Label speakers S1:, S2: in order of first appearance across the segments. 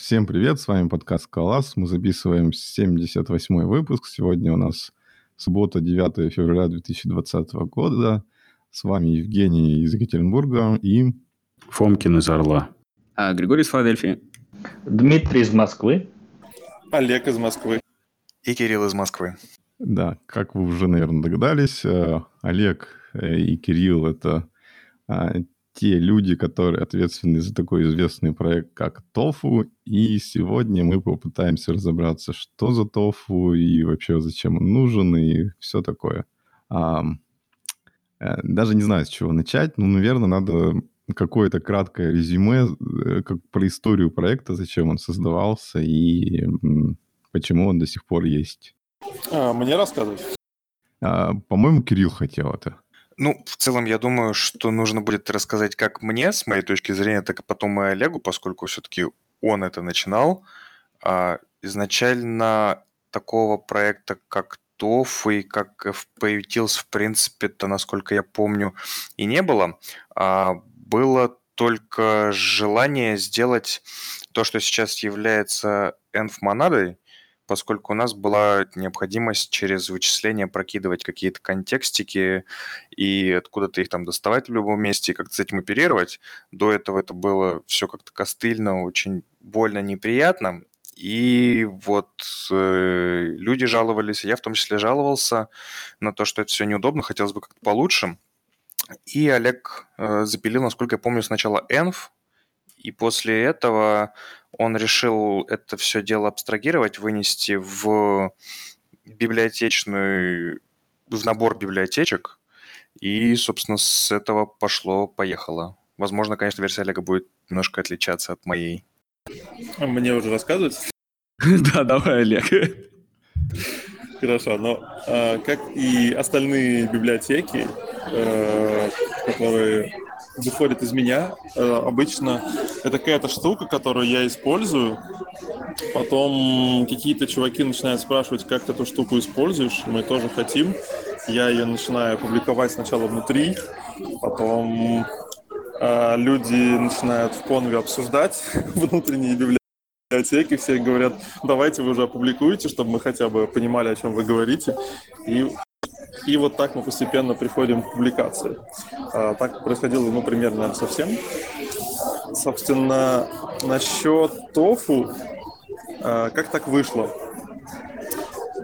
S1: Всем привет, с вами подкаст «Коллас». Мы записываем 78-й выпуск. Сегодня у нас суббота, 9 февраля 2020 года. С вами Евгений из Екатеринбурга и...
S2: Фомкин из Орла.
S3: А, Григорий из Филадельфии.
S4: Дмитрий из Москвы.
S5: Олег из Москвы.
S6: И Кирилл из Москвы.
S1: Да, как вы уже, наверное, догадались, э, Олег э, и Кирилл – это а, те люди, которые ответственны за такой известный проект, как Тофу. И сегодня мы попытаемся разобраться, что за Тофу и вообще зачем он нужен и все такое. А, даже не знаю, с чего начать. Ну, наверное, надо какое-то краткое резюме э, как про историю проекта, зачем он создавался и почему он до сих пор есть.
S5: А, мне рассказывать?
S1: А, по-моему, Кирилл хотел это.
S6: Ну, в целом, я думаю, что нужно будет рассказать как мне, с моей точки зрения, так и потом и Олегу, поскольку все-таки он это начинал. А изначально такого проекта, как ТОФ и как FP Utils, в принципе-то, насколько я помню, и не было. А было только желание сделать то, что сейчас является env-монадой, поскольку у нас была необходимость через вычисления прокидывать какие-то контекстики и откуда-то их там доставать в любом месте и как-то с этим оперировать. До этого это было все как-то костыльно, очень больно, неприятно. И вот э, люди жаловались, я в том числе жаловался на то, что это все неудобно, хотелось бы как-то получше. И Олег э, запилил, насколько я помню, сначала env, и после этого он решил это все дело абстрагировать, вынести в библиотечную, в набор библиотечек, и, собственно, с этого пошло-поехало. Возможно, конечно, версия Олега будет немножко отличаться от моей.
S5: А мне уже рассказывать?
S3: Да, давай, Олег.
S5: Хорошо, но а, как и остальные библиотеки, э, которые выходит из меня. Э, обычно это какая-то штука, которую я использую. Потом какие-то чуваки начинают спрашивать, как ты эту штуку используешь. Мы тоже хотим. Я ее начинаю публиковать сначала внутри, потом э, люди начинают в конве обсуждать внутренние библиотеки, все говорят, давайте вы уже опубликуете, чтобы мы хотя бы понимали, о чем вы говорите. И и вот так мы постепенно приходим к публикации. А, так происходило, ну, примерно совсем. Собственно, насчет тофу, а, как так вышло?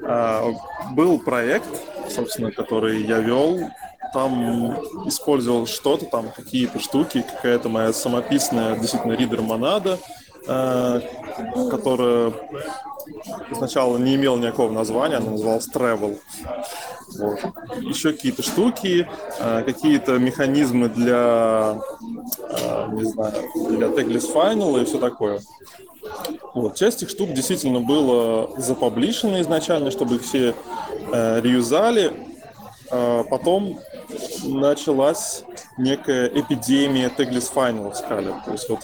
S5: А, был проект, собственно, который я вел, там использовал что-то, там какие-то штуки, какая-то моя самописная действительно ридер монада, которая сначала не имела никакого названия, она называлась Travel. Вот. Еще какие-то штуки, э, какие-то механизмы для, э, не знаю, для Tagless Final и все такое. Вот. Часть этих штук действительно было запаблишено изначально, чтобы их все э, реюзали. Э, потом началась некая эпидемия Tagless Final в скале. То есть вот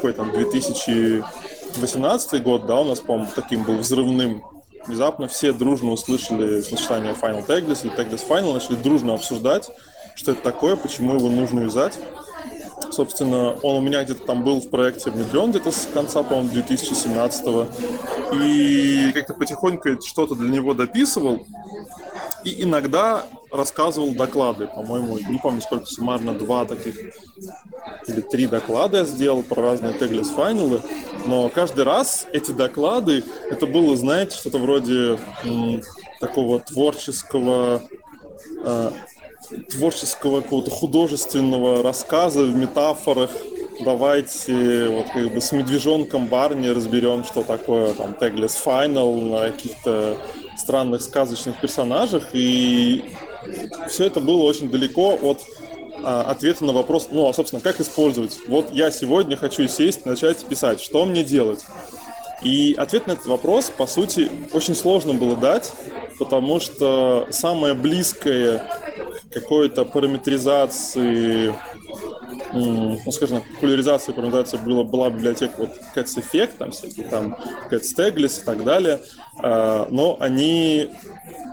S5: какой там 2018 год, да, у нас, по-моему, таким был взрывным внезапно все дружно услышали сочетание Final Tagless или Tagless Final, начали дружно обсуждать, что это такое, почему его нужно вязать. Собственно, он у меня где-то там был в проекте внедрен где-то с конца, по-моему, 2017 -го. И как-то потихоньку что-то для него дописывал. И иногда рассказывал доклады, по-моему, не помню, сколько суммарно, два таких или три доклада я сделал про разные теглес файналы, но каждый раз эти доклады, это было, знаете, что-то вроде м, такого творческого э, творческого какого-то художественного рассказа в метафорах. Давайте вот как бы с медвежонком Барни разберем, что такое там Tagless Final на каких-то странных сказочных персонажах. И все это было очень далеко от а, ответа на вопрос, ну, а, собственно, как использовать. Вот я сегодня хочу сесть, начать писать, что мне делать? И ответ на этот вопрос, по сути, очень сложно было дать, потому что самое близкое какой-то параметризации, ну, скажем, популяризации параметризации была, была библиотека вот Cats Effect, там всякие там Cats Tagless и так далее, а, но они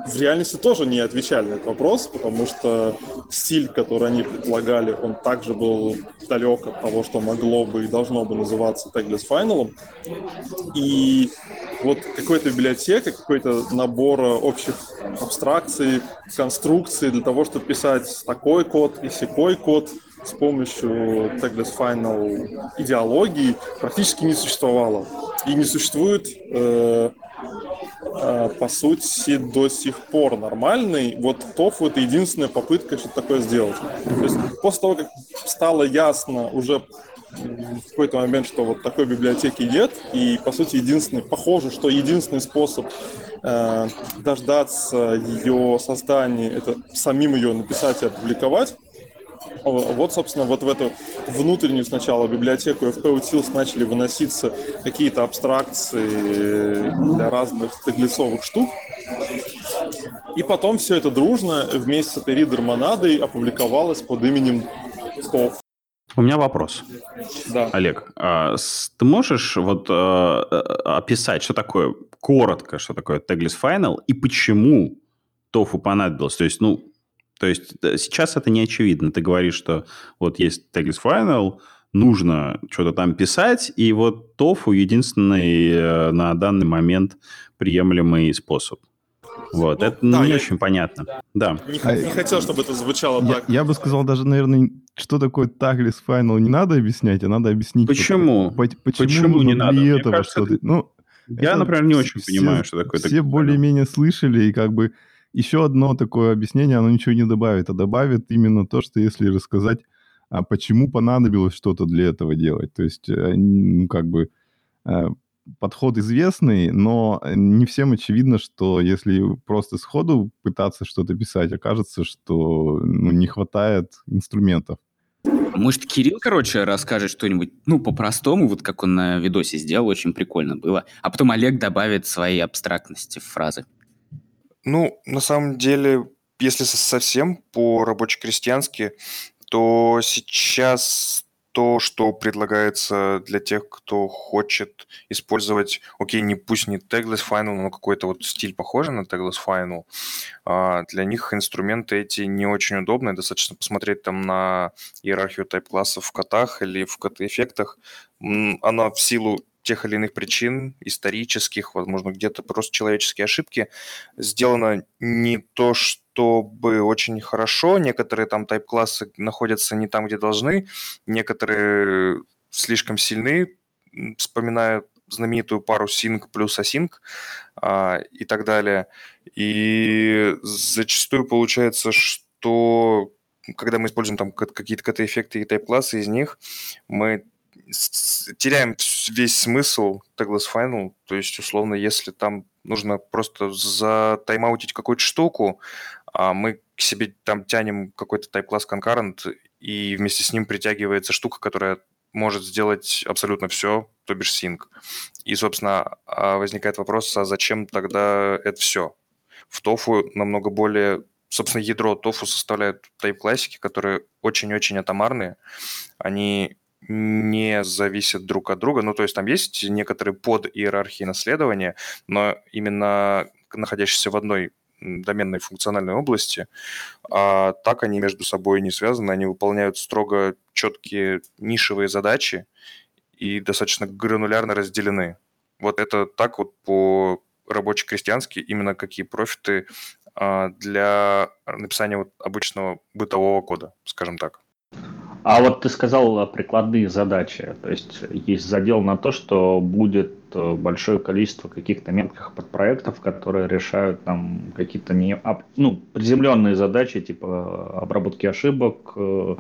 S5: в реальности тоже не отвечали на этот вопрос, потому что стиль, который они предлагали, он также был далек от того, что могло бы и должно бы называться Tagless Final. И вот какая-то библиотека, какой-то набор общих абстракций, конструкций для того, чтобы писать такой код и секой код с помощью Tagless Final идеологии практически не существовало. И не существует э, по сути, до сих пор нормальный. Вот TOFU — это единственная попытка что-то такое сделать. То есть после того, как стало ясно уже в какой-то момент, что вот такой библиотеки нет, и, по сути, единственный, похоже, что единственный способ э, дождаться ее создания — это самим ее написать и опубликовать, вот, собственно, вот в эту внутреннюю сначала библиотеку FP Utils начали выноситься какие-то абстракции для разных таглицовых штук. И потом все это дружно вместе с этой ридер-монадой опубликовалось под именем ТОФ.
S2: У меня вопрос.
S5: Да.
S2: Олег, а ты можешь вот а, описать, что такое, коротко, что такое Tagless Final и почему тофу понадобилось? То есть, ну, то есть сейчас это не очевидно. Ты говоришь, что вот есть Tagless Final, нужно что-то там писать, и вот тофу единственный э, на данный момент приемлемый способ. Вот, ну, это да, не я... очень понятно. Да.
S5: Не, а, не хотел, чтобы это звучало
S1: я,
S5: так.
S1: Я бы сказал, даже, наверное, что такое Tagless Final не надо объяснять, а надо объяснить...
S2: Почему?
S1: Что, почему, почему не надо? этого кажется, что-то... Ну,
S2: я, это, например, не очень все, понимаю, что такое
S1: Все более-менее слышали, и как бы еще одно такое объяснение, оно ничего не добавит, а добавит именно то, что если рассказать, а почему понадобилось что-то для этого делать. То есть, э, ну, как бы э, подход известный, но не всем очевидно, что если просто сходу пытаться что-то писать, окажется, что ну, не хватает инструментов.
S3: Может, Кирилл, короче, расскажет что-нибудь, ну, по-простому, вот как он на видосе сделал, очень прикольно было. А потом Олег добавит свои абстрактности в фразы.
S6: Ну, на самом деле, если совсем по рабоче-крестьянски, то сейчас то, что предлагается для тех, кто хочет использовать, окей, не пусть не tagless final, но какой-то вот стиль похожий на tagless final, а, для них инструменты эти не очень удобны. Достаточно посмотреть там на иерархию тайп-классов в котах или в кот-эффектах. Она в силу тех или иных причин, исторических, возможно, где-то просто человеческие ошибки, сделано не то, чтобы очень хорошо. Некоторые там тайп-классы находятся не там, где должны, некоторые слишком сильны. Вспоминаю знаменитую пару sync плюс async а, и так далее. И зачастую получается, что когда мы используем там какие-то КТ-эффекты и тайп-классы из них, мы теряем весь смысл Tagless Final. То есть, условно, если там нужно просто затаймаутить какую-то штуку, а мы к себе там тянем какой-то type-класс concurrent, и вместе с ним притягивается штука, которая может сделать абсолютно все, то бишь sync. И, собственно, а, возникает вопрос, а зачем тогда это все? В тофу намного более... Собственно, ядро тофу составляют тайп-классики, которые очень-очень атомарные. Они не зависят друг от друга. Ну, то есть там есть некоторые под иерархии наследования, но именно находящиеся в одной доменной функциональной области, а так они между собой не связаны, они выполняют строго четкие нишевые задачи и достаточно гранулярно разделены. Вот это так вот по рабоче-крестьянски, именно какие профиты а, для написания вот обычного бытового кода, скажем так.
S4: А вот ты сказал прикладные задачи, то есть есть задел на то, что будет э, большое количество каких-то мелких подпроектов, которые решают там какие-то не, ну, приземленные задачи, типа обработки ошибок, э,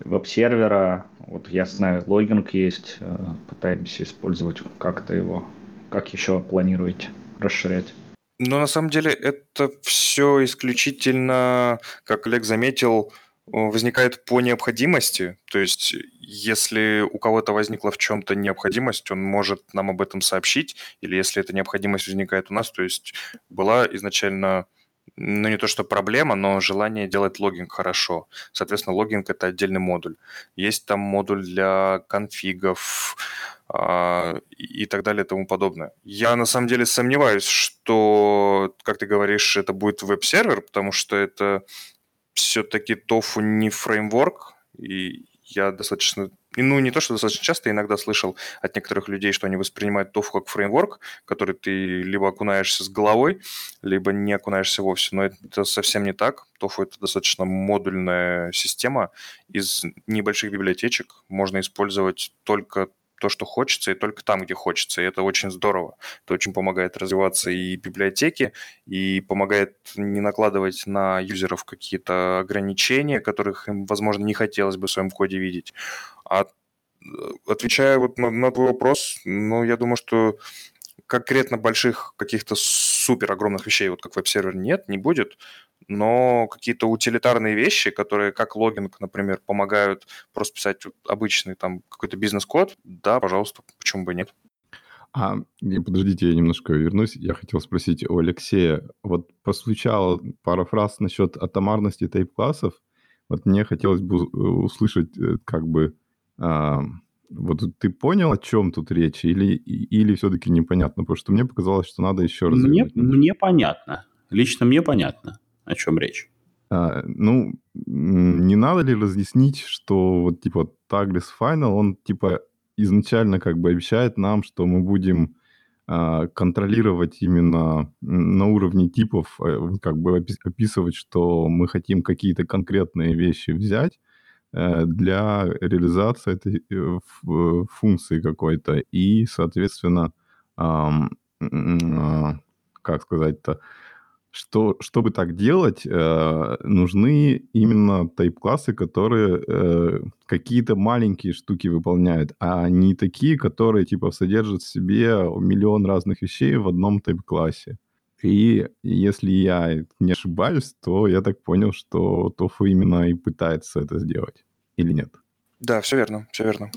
S4: веб-сервера. Вот я знаю, логинг есть, э, пытаемся использовать как-то его. Как еще планируете расширять?
S6: Ну, на самом деле, это все исключительно, как Олег заметил, возникает по необходимости. То есть, если у кого-то возникла в чем-то необходимость, он может нам об этом сообщить, или если эта необходимость возникает у нас, то есть была изначально ну не то что проблема, но желание делать логинг хорошо. Соответственно, логинг это отдельный модуль. Есть там модуль для конфигов а, и так далее и тому подобное. Я на самом деле сомневаюсь, что, как ты говоришь, это будет веб-сервер, потому что это все-таки TOFU не фреймворк, и я достаточно, ну не то, что достаточно часто, иногда слышал от некоторых людей, что они воспринимают TOFU как фреймворк, который ты либо окунаешься с головой, либо не окунаешься вовсе. Но это совсем не так. TOFU — это достаточно модульная система из небольших библиотечек. Можно использовать только то, что хочется, и только там, где хочется. И это очень здорово. Это очень помогает развиваться и библиотеке, и помогает не накладывать на юзеров какие-то ограничения, которых им, возможно, не хотелось бы в своем коде видеть. А э, отвечая вот на, на твой вопрос, ну, я думаю, что конкретно больших каких-то супер огромных вещей, вот как веб-сервер, нет, не будет но какие-то утилитарные вещи, которые, как логинг, например, помогают просто писать обычный там какой-то бизнес-код, да, пожалуйста, почему бы нет.
S1: А, подождите, я немножко вернусь. Я хотел спросить у Алексея. Вот прозвучала пара фраз насчет атомарности тайп-классов. Вот мне хотелось бы услышать, э, как бы, а, вот ты понял, о чем тут речь, или, или все-таки непонятно? Потому что мне показалось, что надо еще раз...
S2: Мне, мне понятно. Лично мне понятно о чем речь?
S1: А, ну, не надо ли разъяснить, что вот типа Tagless Final, он типа изначально как бы обещает нам, что мы будем а, контролировать именно на уровне типов, а, как бы описывать, что мы хотим какие-то конкретные вещи взять э, для реализации этой э, функции какой-то. И, соответственно, как сказать-то, что, чтобы так делать, э, нужны именно тайп-классы, которые э, какие-то маленькие штуки выполняют, а не такие, которые типа содержат в себе миллион разных вещей в одном тайп-классе. И если я не ошибаюсь, то я так понял, что TOFU именно и пытается это сделать. Или нет?
S6: Да, все верно, все верно.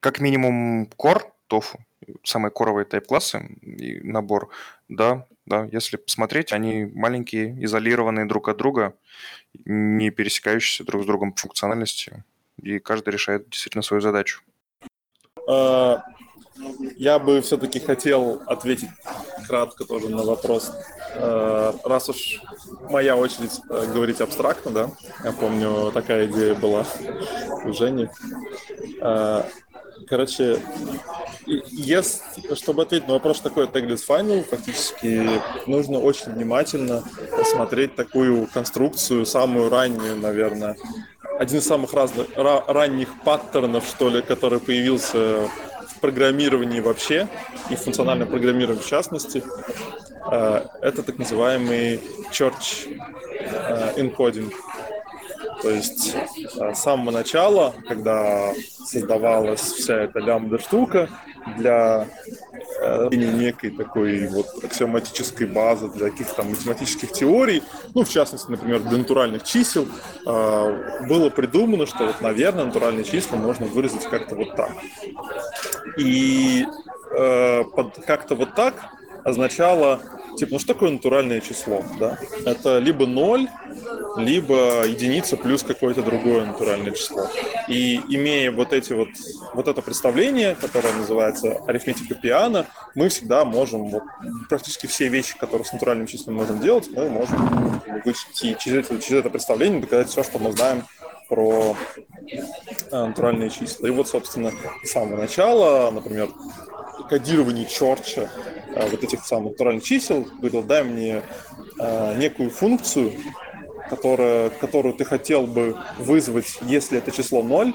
S6: Как минимум core TOFU, самые коровые тайп-классы и набор, да, да, если посмотреть, они маленькие, изолированные друг от друга, не пересекающиеся друг с другом по функциональности, и каждый решает действительно свою задачу.
S5: А, я бы все-таки хотел ответить кратко тоже на вопрос. А, раз уж моя очередь э, говорить абстрактно, да, я помню, такая идея была у Жени. Короче, если, чтобы ответить на вопрос, что такое Tagless Final, фактически нужно очень внимательно посмотреть такую конструкцию, самую раннюю, наверное. Один из самых разных, ранних паттернов, что ли, который появился в программировании вообще и в функциональном программировании в частности, э, это так называемый church э, encoding. То есть э, с самого начала, когда создавалась вся эта лямбда-штука, для э, некой такой вот аксиоматической базы для каких-то математических теорий, ну, в частности, например, для натуральных чисел, э, было придумано, что вот, наверное, натуральные числа можно выразить как-то вот так. И э, как-то вот так означало Типа, ну что такое натуральное число? Да? Это либо ноль, либо единица плюс какое-то другое натуральное число. И имея вот эти вот, вот это представление, которое называется арифметика пиано, мы всегда можем вот, практически все вещи, которые с натуральным числом можем делать, мы можем вычти через через это представление доказать все, что мы знаем про э, натуральные числа. И вот, собственно, с самого начала, например, кодирование Чорча э, вот этих самых натуральных чисел, говорил, дай мне э, некую функцию, которая, которую ты хотел бы вызвать, если это число 0,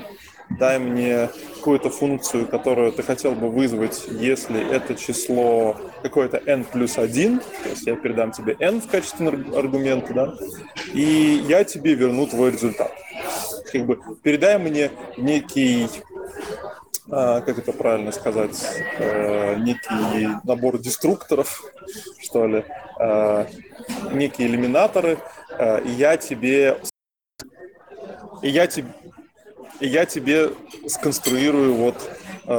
S5: дай мне какую-то функцию, которую ты хотел бы вызвать, если это число какое-то n плюс 1, то есть я передам тебе n в качестве аргумента, да, и я тебе верну твой результат. Как бы передай мне некий как это правильно сказать, э, некий набор деструкторов, что ли, э, некие иллюминаторы, э, и я тебе и я тебе и я тебе сконструирую вот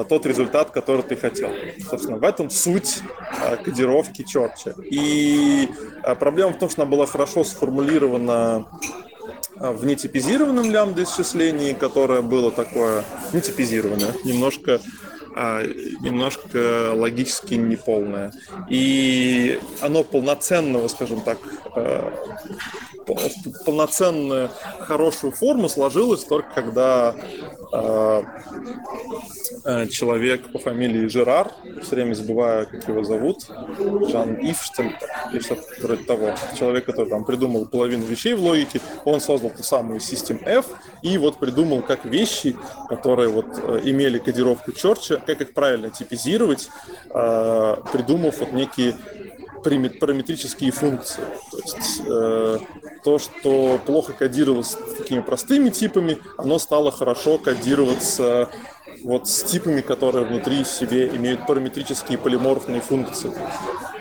S5: тот результат, который ты хотел. Собственно, в этом суть кодировки Черча. И проблема в том, что она была хорошо сформулирована в нетипизированном лямбда исчислении, которое было такое нетипизированное, немножко а, немножко логически неполное. И оно полноценного, скажем так, э, полноценную хорошую форму сложилось только когда э, человек по фамилии Жерар, все время забываю, как его зовут, Жан Ив, что ли, или что-то вроде того, человек, который там придумал половину вещей в логике, он создал ту самую System F и вот придумал, как вещи, которые вот э, имели кодировку Чорча, как их правильно типизировать, э, придумав вот некие параметрические функции. То есть э, то, что плохо кодировалось такими простыми типами, оно стало хорошо кодироваться вот с типами, которые внутри себе имеют параметрические полиморфные функции.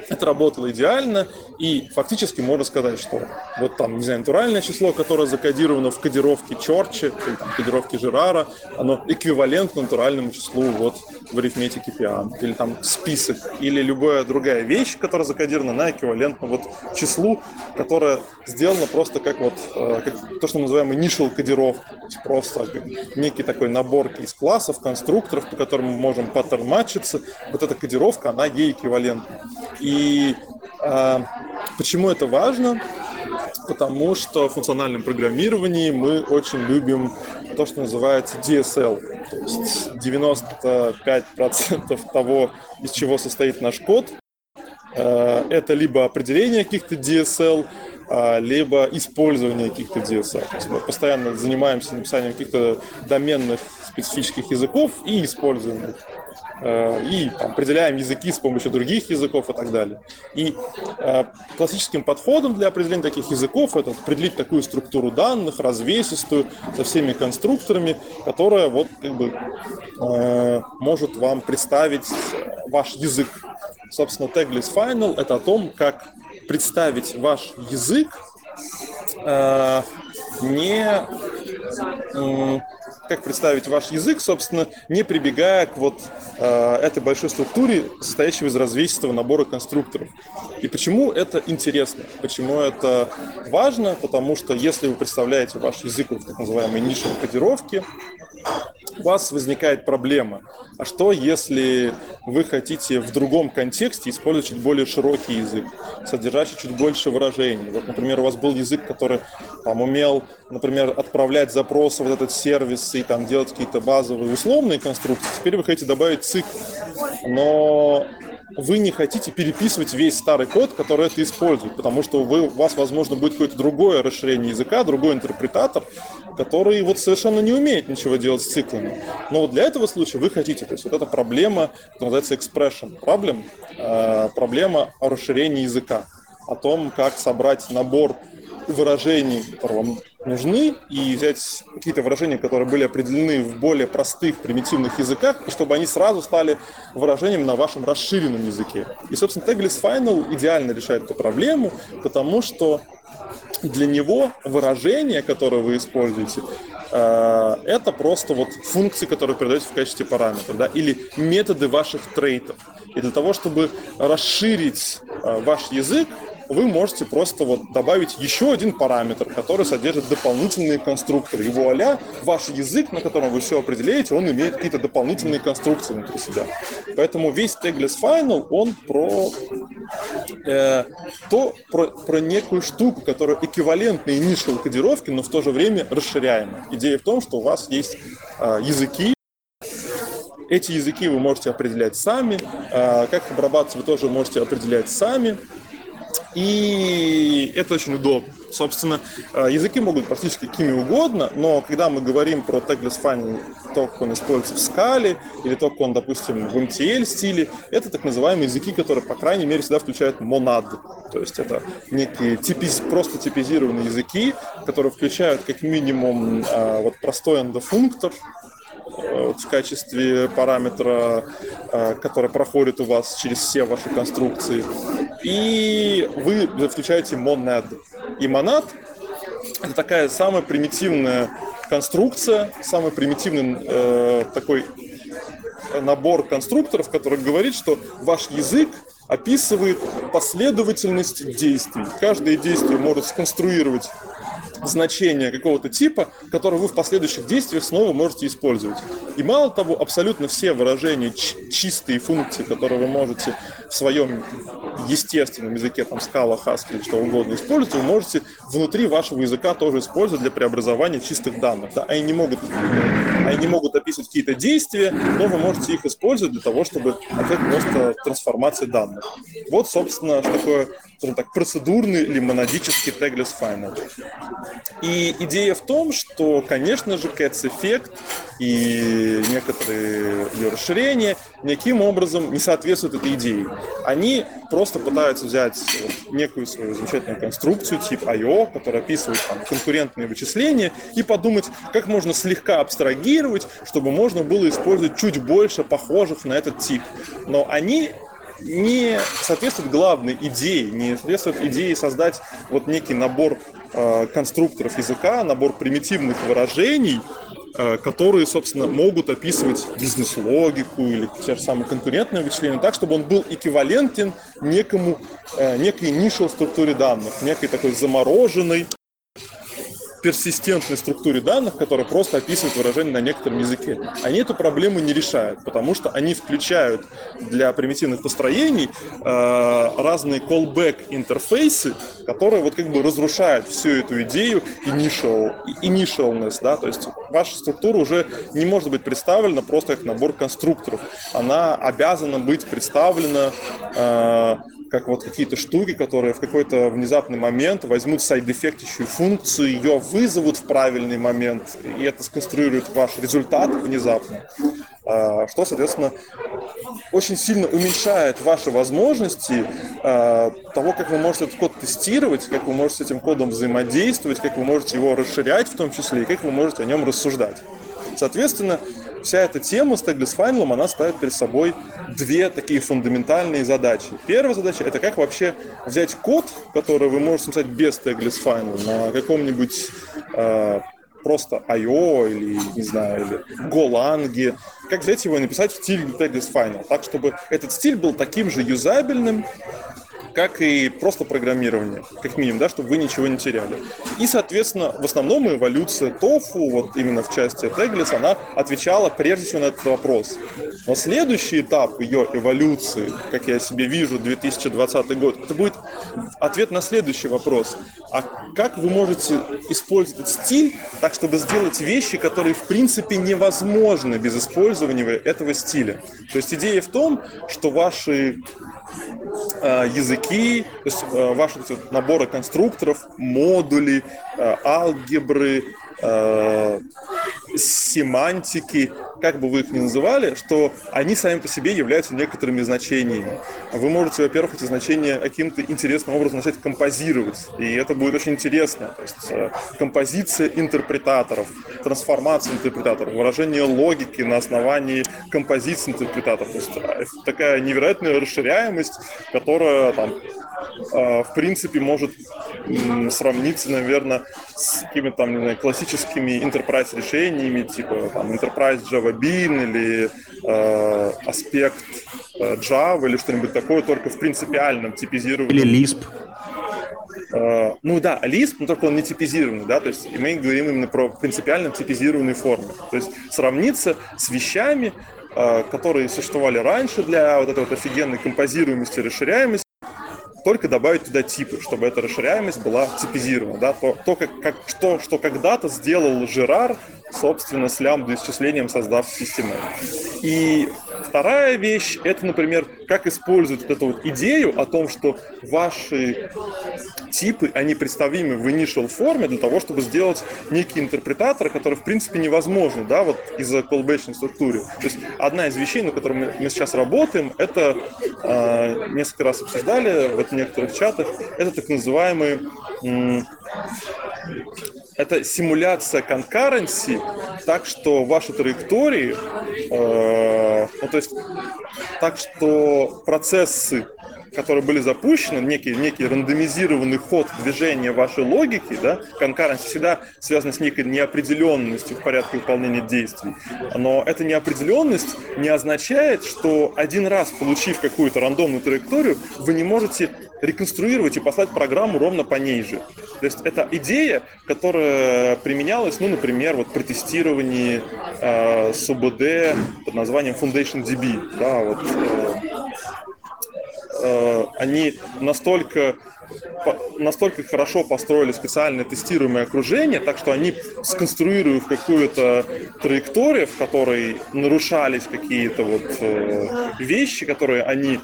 S5: Это работало идеально, и фактически можно сказать, что вот там, не знаю, натуральное число, которое закодировано в кодировке Чорча или там, кодировке Жерара, оно эквивалентно натуральному числу вот в арифметике Пиан, или там список, или любая другая вещь, которая закодирована, она эквивалентна вот числу, которая сделана просто как вот э, как то, что мы называем initial кодировка, просто некий такой набор из классов, конструкторов, по которым мы можем паттерн матчиться. Вот эта кодировка, она ей эквивалентна. И э, почему это важно? Потому что в функциональном программировании мы очень любим то, что называется DSL. То есть 95% того, из чего состоит наш код, э, это либо определение каких-то DSL, а, либо использование каких-то DSL. То есть мы постоянно занимаемся написанием каких-то доменных специфических языков и используем их. Э, и там, определяем языки с помощью других языков и так далее. И э, классическим подходом для определения таких языков это определить такую структуру данных, развесистую, со всеми конструкторами, которая вот как бы э, может вам представить ваш язык. Собственно, tagless final — это о том, как представить ваш язык э, не как представить ваш язык, собственно, не прибегая к вот э, этой большой структуре, состоящей из развесистого набора конструкторов. И почему это интересно? Почему это важно? Потому что если вы представляете ваш язык в так называемой нишевой кодировке, у вас возникает проблема. А что, если вы хотите в другом контексте использовать чуть более широкий язык, содержащий чуть больше выражений? Вот, например, у вас был язык, который там, умел, например, отправлять запросы в этот сервис и там делать какие-то базовые условные конструкции. Теперь вы хотите добавить цикл. Но вы не хотите переписывать весь старый код, который это использует, потому что вы, у вас, возможно, будет какое-то другое расширение языка, другой интерпретатор, который вот совершенно не умеет ничего делать с циклами. Но вот для этого случая вы хотите, то есть вот эта проблема, называется expression problem, э, проблема о расширении языка, о том, как собрать набор выражений, которые вам нужны, и взять какие-то выражения, которые были определены в более простых, примитивных языках, и чтобы они сразу стали выражением на вашем расширенном языке. И, собственно, Tagless Final идеально решает эту проблему, потому что для него выражение, которое вы используете, э, это просто вот функции, которые передаете в качестве параметров, да, или методы ваших трейтов. И для того, чтобы расширить э, ваш язык, вы можете просто вот добавить еще один параметр, который содержит дополнительные конструкторы. И вуаля, ваш язык, на котором вы все определяете, он имеет какие-то дополнительные конструкции внутри себя. Поэтому весь tagless final, он про э, то, про, про некую штуку, которая эквивалентна initial кодировке, но в то же время расширяемая. Идея в том, что у вас есть э, языки, эти языки вы можете определять сами, э, как обрабатывать вы тоже можете определять сами. И это очень удобно. Собственно, э, языки могут быть практически какими угодно, но когда мы говорим про tagless finding, то, как он используется в скале, или то, как он, допустим, в MTL стиле, это так называемые языки, которые, по крайней мере, всегда включают монад. То есть это некие типиз, просто типизированные языки, которые включают как минимум э, вот простой эндофунктор, в качестве параметра, э, который проходит у вас через все ваши конструкции. И вы включаете monad. И monad — это такая самая примитивная конструкция, самый примитивный э, такой набор конструкторов, который говорит, что ваш язык описывает последовательность действий. Каждое действие может сконструировать значение какого-то типа, которое вы в последующих действиях снова можете использовать. И мало того, абсолютно все выражения, чистые функции, которые вы можете в своем естественном языке, там, скала, хаски что угодно использовать, вы можете внутри вашего языка тоже использовать для преобразования чистых данных. Да? Они, не могут, они не могут описывать какие-то действия, но вы можете их использовать для того, чтобы ответить просто трансформации данных. Вот, собственно, что такое скажем так, процедурный или монадический tagless final. И идея в том, что, конечно же, Cats эффект и некоторые ее расширения никаким образом не соответствуют этой идее. Они просто пытаются взять вот некую свою замечательную конструкцию тип I.O., которая описывает там, конкурентные вычисления, и подумать, как можно слегка абстрагировать, чтобы можно было использовать чуть больше похожих на этот тип. Но они не соответствует главной идее, не соответствует идее создать вот некий набор э, конструкторов языка, набор примитивных выражений, которые, собственно, могут описывать бизнес-логику или те же самые конкурентные вычисления так, чтобы он был эквивалентен некому, э, некой нише структуре данных, некой такой замороженной, персистентной структуре данных, которая просто описывает выражение на некотором языке. Они эту проблему не решают, потому что они включают для примитивных построений э, разные callback интерфейсы, которые вот как бы разрушают всю эту идею initial, initialness, да, то есть ваша структура уже не может быть представлена просто как набор конструкторов. Она обязана быть представлена э, как вот какие-то штуки, которые в какой-то внезапный момент возьмут сайд-эффектящую функцию, ее вызовут в правильный момент, и это сконструирует ваш результат внезапно, а, что, соответственно, очень сильно уменьшает ваши возможности а, того, как вы можете этот код тестировать, как вы можете с этим кодом взаимодействовать, как вы можете его расширять в том числе, и как вы можете о нем рассуждать. Соответственно, вся эта тема с Tagless Final, она ставит перед собой две такие фундаментальные задачи. Первая задача – это как вообще взять код, который вы можете написать без Tagless Final на каком-нибудь э, просто I.O. или, не знаю, или Golang, как взять его и написать в стиле Tagless Final, так, чтобы этот стиль был таким же юзабельным, как и просто программирование, как минимум, да, чтобы вы ничего не теряли. И, соответственно, в основном эволюция TOFU, вот именно в части Tegless, она отвечала прежде всего на этот вопрос. Но следующий этап ее эволюции, как я себе вижу, 2020 год, это будет ответ на следующий вопрос. А как вы можете использовать стиль так, чтобы сделать вещи, которые в принципе невозможны без использования этого стиля? То есть идея в том, что ваши языки, то есть э, ваши наборы конструкторов, модули, э, алгебры, семантики, как бы вы их ни называли, что они сами по себе являются некоторыми значениями. Вы можете, во-первых, эти значения каким-то интересным образом начать композировать, и это будет очень интересно. То есть э, композиция интерпретаторов, трансформация интерпретаторов, выражение логики на основании композиции интерпретаторов. То есть э, такая невероятная расширяемость, которая там э, в принципе может сравниться, наверное, с какими-то там, не знаю, классическими enterprise решениями, типа там Enterprise Java Bean или э, аспект э, Java или что-нибудь такое, только в принципиальном типизировании.
S2: Или Lisp.
S5: Uh, ну да, Lisp, но только он не типизированный, да, то есть мы говорим именно про принципиально типизированной форме. То есть сравниться с вещами, uh, которые существовали раньше для вот этой вот офигенной композируемости, расширяемости, только добавить туда типы, чтобы эта расширяемость была типизирована. Да? То, то как, как, что, что когда-то сделал Жерар, собственно, с лямбда исчислением создав систему. И вторая вещь, это, например, как использовать вот эту вот идею о том, что ваши типы, они представимы в initial форме для того, чтобы сделать некие интерпретаторы, которые, в принципе, невозможны, да, вот из-за callback структуры. То есть одна из вещей, на которой мы сейчас работаем, это э, несколько раз обсуждали в некоторых чатах, это так называемые это симуляция конкуренции, так что ваши траектории, э, ну, то есть так что процессы которые были запущены, некий, некий рандомизированный ход движения вашей логики, да, конкуренция всегда связана с некой неопределенностью в порядке выполнения действий. Но эта неопределенность не означает, что один раз получив какую-то рандомную траекторию, вы не можете реконструировать и послать программу ровно по ней же. То есть это идея, которая применялась, ну, например, вот при тестировании э, СУБД под названием Foundation DB. Да, вот, э, э, они настолько настолько хорошо построили специальное тестируемое окружение, так что они, сконструируя какую-то траекторию, в которой нарушались какие-то вот э, вещи, которые они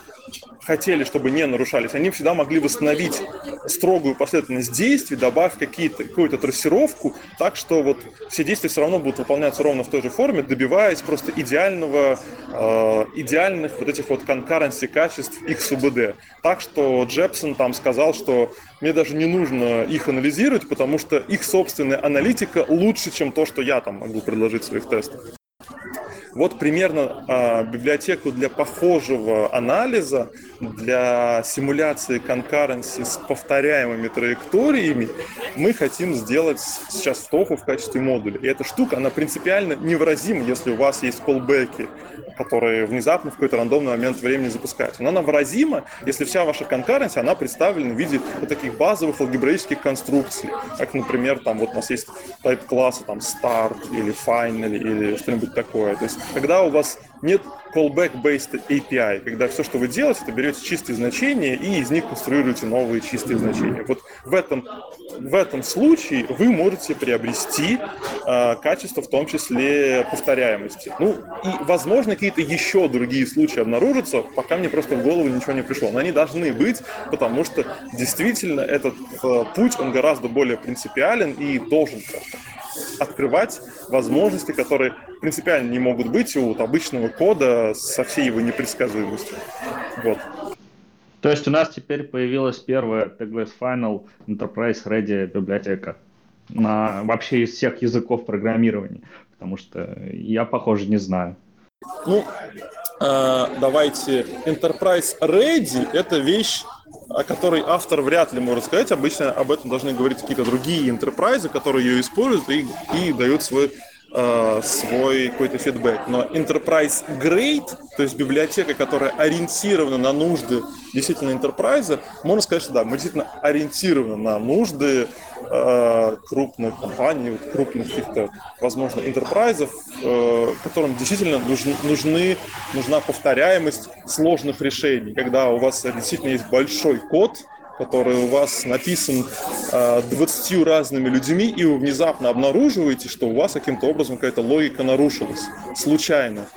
S5: хотели, чтобы не нарушались, они всегда могли восстановить строгую последовательность действий, добавив какие-то, какую-то трассировку, так что вот все действия все равно будут выполняться ровно в той же форме, добиваясь просто идеального, э, идеальных вот этих вот конкуренции качеств их СУБД. Так что Джепсон там сказал, что мне даже не нужно их анализировать, потому что их собственная аналитика лучше, чем то, что я там могу предложить в своих тестах. Вот примерно а, библиотеку для похожего анализа, для симуляции конкуренции с повторяемыми траекториями мы хотим сделать сейчас TOEFL в качестве модуля. И эта штука, она принципиально невыразима, если у вас есть колбеки, которые внезапно в какой-то рандомный момент времени запускаются. Но она выразима, если вся ваша конкуренция, она представлена в виде вот таких базовых алгебраических конструкций, как, например, там вот у нас есть type класса, там start или final или что-нибудь такое. То есть когда у вас нет callback-based API, когда все, что вы делаете, это берете чистые значения и из них конструируете новые чистые значения. Вот в этом, в этом случае вы можете приобрести э, качество, в том числе повторяемости. Ну, и, возможно, какие-то еще другие случаи обнаружатся, пока мне просто в голову ничего не пришло. Но они должны быть, потому что действительно этот э, путь, он гораздо более принципиален и должен открывать возможности, которые принципиально не могут быть у обычного кода со всей его непредсказуемостью. Вот.
S4: То есть у нас теперь появилась первая Tagless Final Enterprise Ready библиотека на вообще из всех языков программирования, потому что я, похоже, не знаю.
S5: Ну, э, давайте, Enterprise Ready – это вещь, о которой автор вряд ли может сказать. Обычно об этом должны говорить какие-то другие enterprise, которые ее используют и, и дают свой э, свой какой-то фидбэк. Но Enterprise Grade, то есть библиотека, которая ориентирована на нужды действительно enterprise, можно сказать, что да, мы действительно ориентированы на нужды э, крупных компаний, крупных каких-то, возможно, enterprise, э, которым действительно нужны, нужна повторяемость сложных решений, когда у вас действительно есть большой код, который у вас написан э, 20 разными людьми, и вы внезапно обнаруживаете, что у вас каким-то образом какая-то логика нарушилась случайно.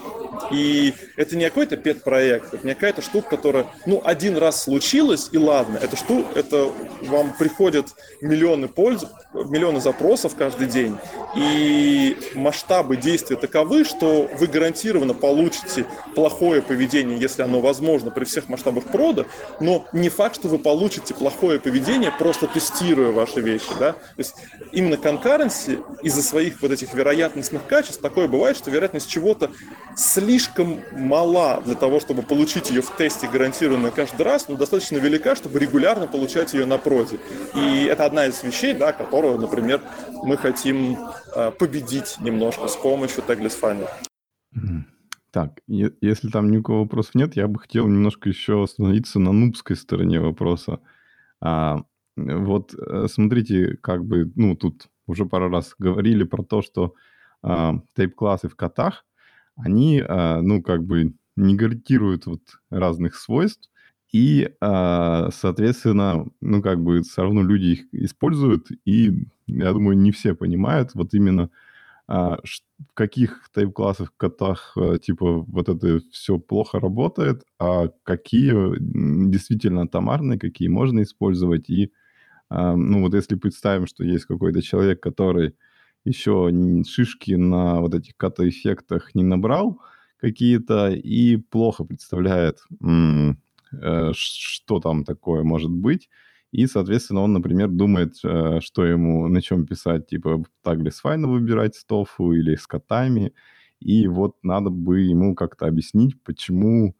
S5: И это не какой-то пет-проект, это не какая-то штука, которая, ну, один раз случилась, и ладно. Это что? Это вам приходят миллионы польз, миллионы запросов каждый день, и масштабы действия таковы, что вы гарантированно получите плохое поведение, если оно возможно при всех масштабах прода, но не факт, что вы получите плохое поведение, просто тестируя ваши вещи, да. То есть именно concurrency из-за своих вот этих вероятностных качеств такое бывает, что вероятность чего-то слишком мала для того, чтобы получить ее в тесте гарантированно каждый раз, но достаточно велика, чтобы регулярно получать ее на проде. И это одна из вещей, да, которую, например, мы хотим э, победить немножко с помощью Tagless Final.
S1: Так, если там никакого вопросов нет, я бы хотел немножко еще остановиться на нубской стороне вопроса. А, вот э, смотрите, как бы, ну, тут уже пару раз говорили про то, что а, тейп-классы в котах, они, а, ну, как бы не гарантируют вот разных свойств, и, а, соответственно, ну, как бы все равно люди их используют, и, я думаю, не все понимают вот именно а, в каких тайп-классах котах типа вот это все плохо работает, а какие действительно атомарные, какие можно использовать. И, ну, вот если представим, что есть какой-то человек, который еще шишки на вот этих ката-эффектах не набрал какие-то и плохо представляет, э, что там такое может быть. И, соответственно, он, например, думает, э, что ему на чем писать, типа таглис файна выбирать с тофу или с котами. И вот надо бы ему как-то объяснить, почему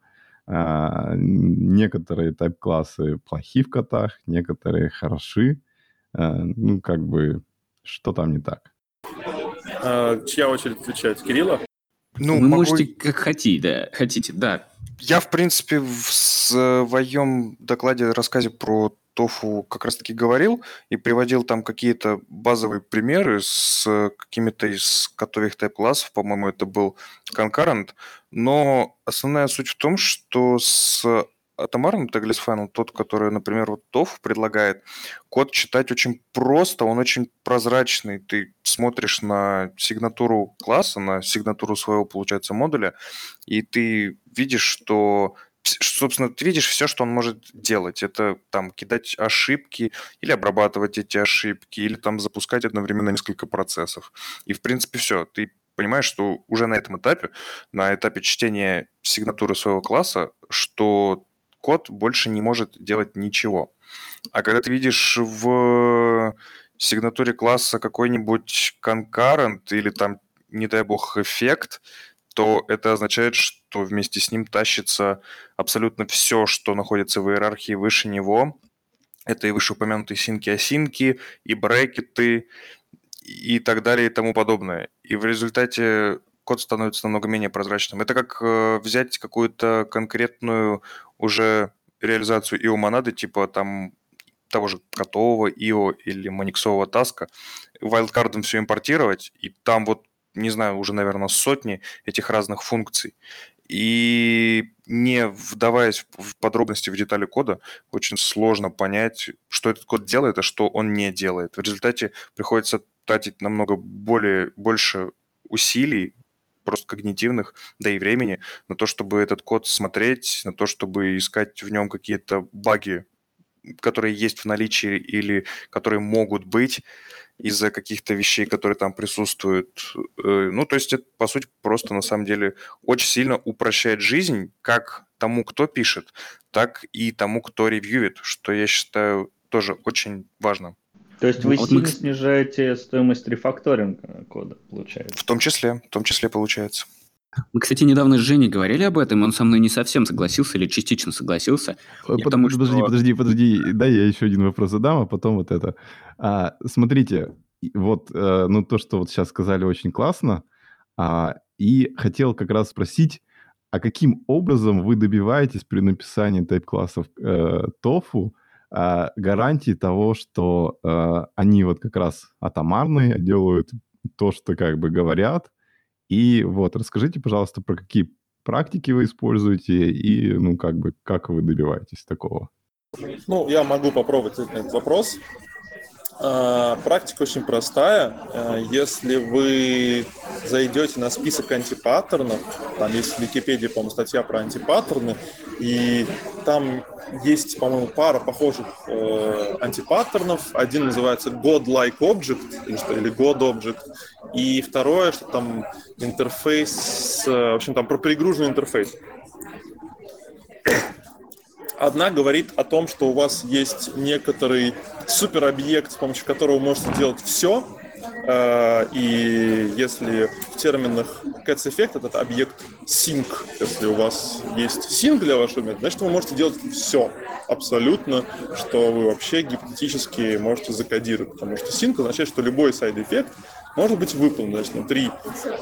S1: А, некоторые тайп-классы плохи в котах, некоторые хороши. А, ну, как бы, что там не так?
S5: А, чья очередь отвечать? Кирилла?
S3: Ну, Вы могу... можете как хотите, да. Хотите, да.
S6: Я, в принципе, в своем докладе, рассказе про тофу как раз-таки говорил и приводил там какие-то базовые примеры с какими-то из готовых тайп-классов, по-моему, это был Concurrent, но основная суть в том, что с атомарным Final, тот, который, например, вот TOF предлагает, код читать очень просто, он очень прозрачный. Ты смотришь на сигнатуру класса, на сигнатуру своего, получается, модуля, и ты видишь, что собственно, ты видишь все, что он может делать. Это там кидать ошибки или обрабатывать эти ошибки, или там запускать одновременно несколько процессов. И, в принципе, все. Ты понимаешь, что уже на этом этапе, на этапе чтения сигнатуры своего класса, что код больше не может делать ничего. А когда ты видишь в сигнатуре класса какой-нибудь concurrent или там, не дай бог, эффект, то это означает, что вместе с ним тащится абсолютно все, что находится в иерархии выше него. Это и вышеупомянутые синки-осинки, и брекеты, и так далее, и тому подобное. И в результате код становится намного менее прозрачным. Это как э, взять какую-то конкретную уже реализацию IO монады, типа там того же готового IO или маниксового таска, вайлдкардом все импортировать, и там вот не знаю, уже, наверное, сотни этих разных функций. И не вдаваясь в подробности, в детали кода, очень сложно понять, что этот код делает, а что он не делает. В результате приходится тратить намного более, больше усилий, просто когнитивных, да и времени, на то, чтобы этот код смотреть, на то, чтобы искать в нем какие-то баги, которые есть в наличии или которые могут быть из-за каких-то вещей, которые там присутствуют. Э, ну, то есть это, по сути, просто на самом деле очень сильно упрощает жизнь как тому, кто пишет, так и тому, кто ревьюет, что я считаю тоже очень важно.
S4: То есть вы вот сильно мы... снижаете стоимость рефакторинга кода, получается?
S6: В том числе, в том числе получается.
S3: Мы, кстати, недавно с Женей говорили об этом, он со мной не совсем согласился или частично согласился.
S1: Под, потому, подожди, что... подожди, подожди, дай я еще один вопрос задам, а потом вот это. А, смотрите, вот, э, ну то, что вот сейчас сказали, очень классно, а, и хотел как раз спросить, а каким образом вы добиваетесь при написании тайп-классов э, TOFU э, гарантии того, что э, они вот как раз атомарные, делают то, что как бы говорят, и вот, расскажите, пожалуйста, про какие практики вы используете и, ну, как бы, как вы добиваетесь такого?
S5: Ну, я могу попробовать ответить на этот вопрос. А, практика очень простая. А, если вы зайдете на список антипаттернов, там есть в Википедии, по-моему, статья про антипаттерны, и там есть, по-моему, пара похожих э, антипаттернов. Один называется God-like object, или, что, или God object, и второе, что там интерфейс, э, в общем, там про перегруженный интерфейс. Одна говорит о том, что у вас есть некоторый суперобъект, с помощью которого можете делать все, э, и если в терминах Cats Effect этот объект sync, если у вас есть sync для вашего метода, значит, вы можете делать все абсолютно, что вы вообще гипотетически можете закодировать, потому что sync означает, что любой side-эффект может быть выполнен. Значит, внутри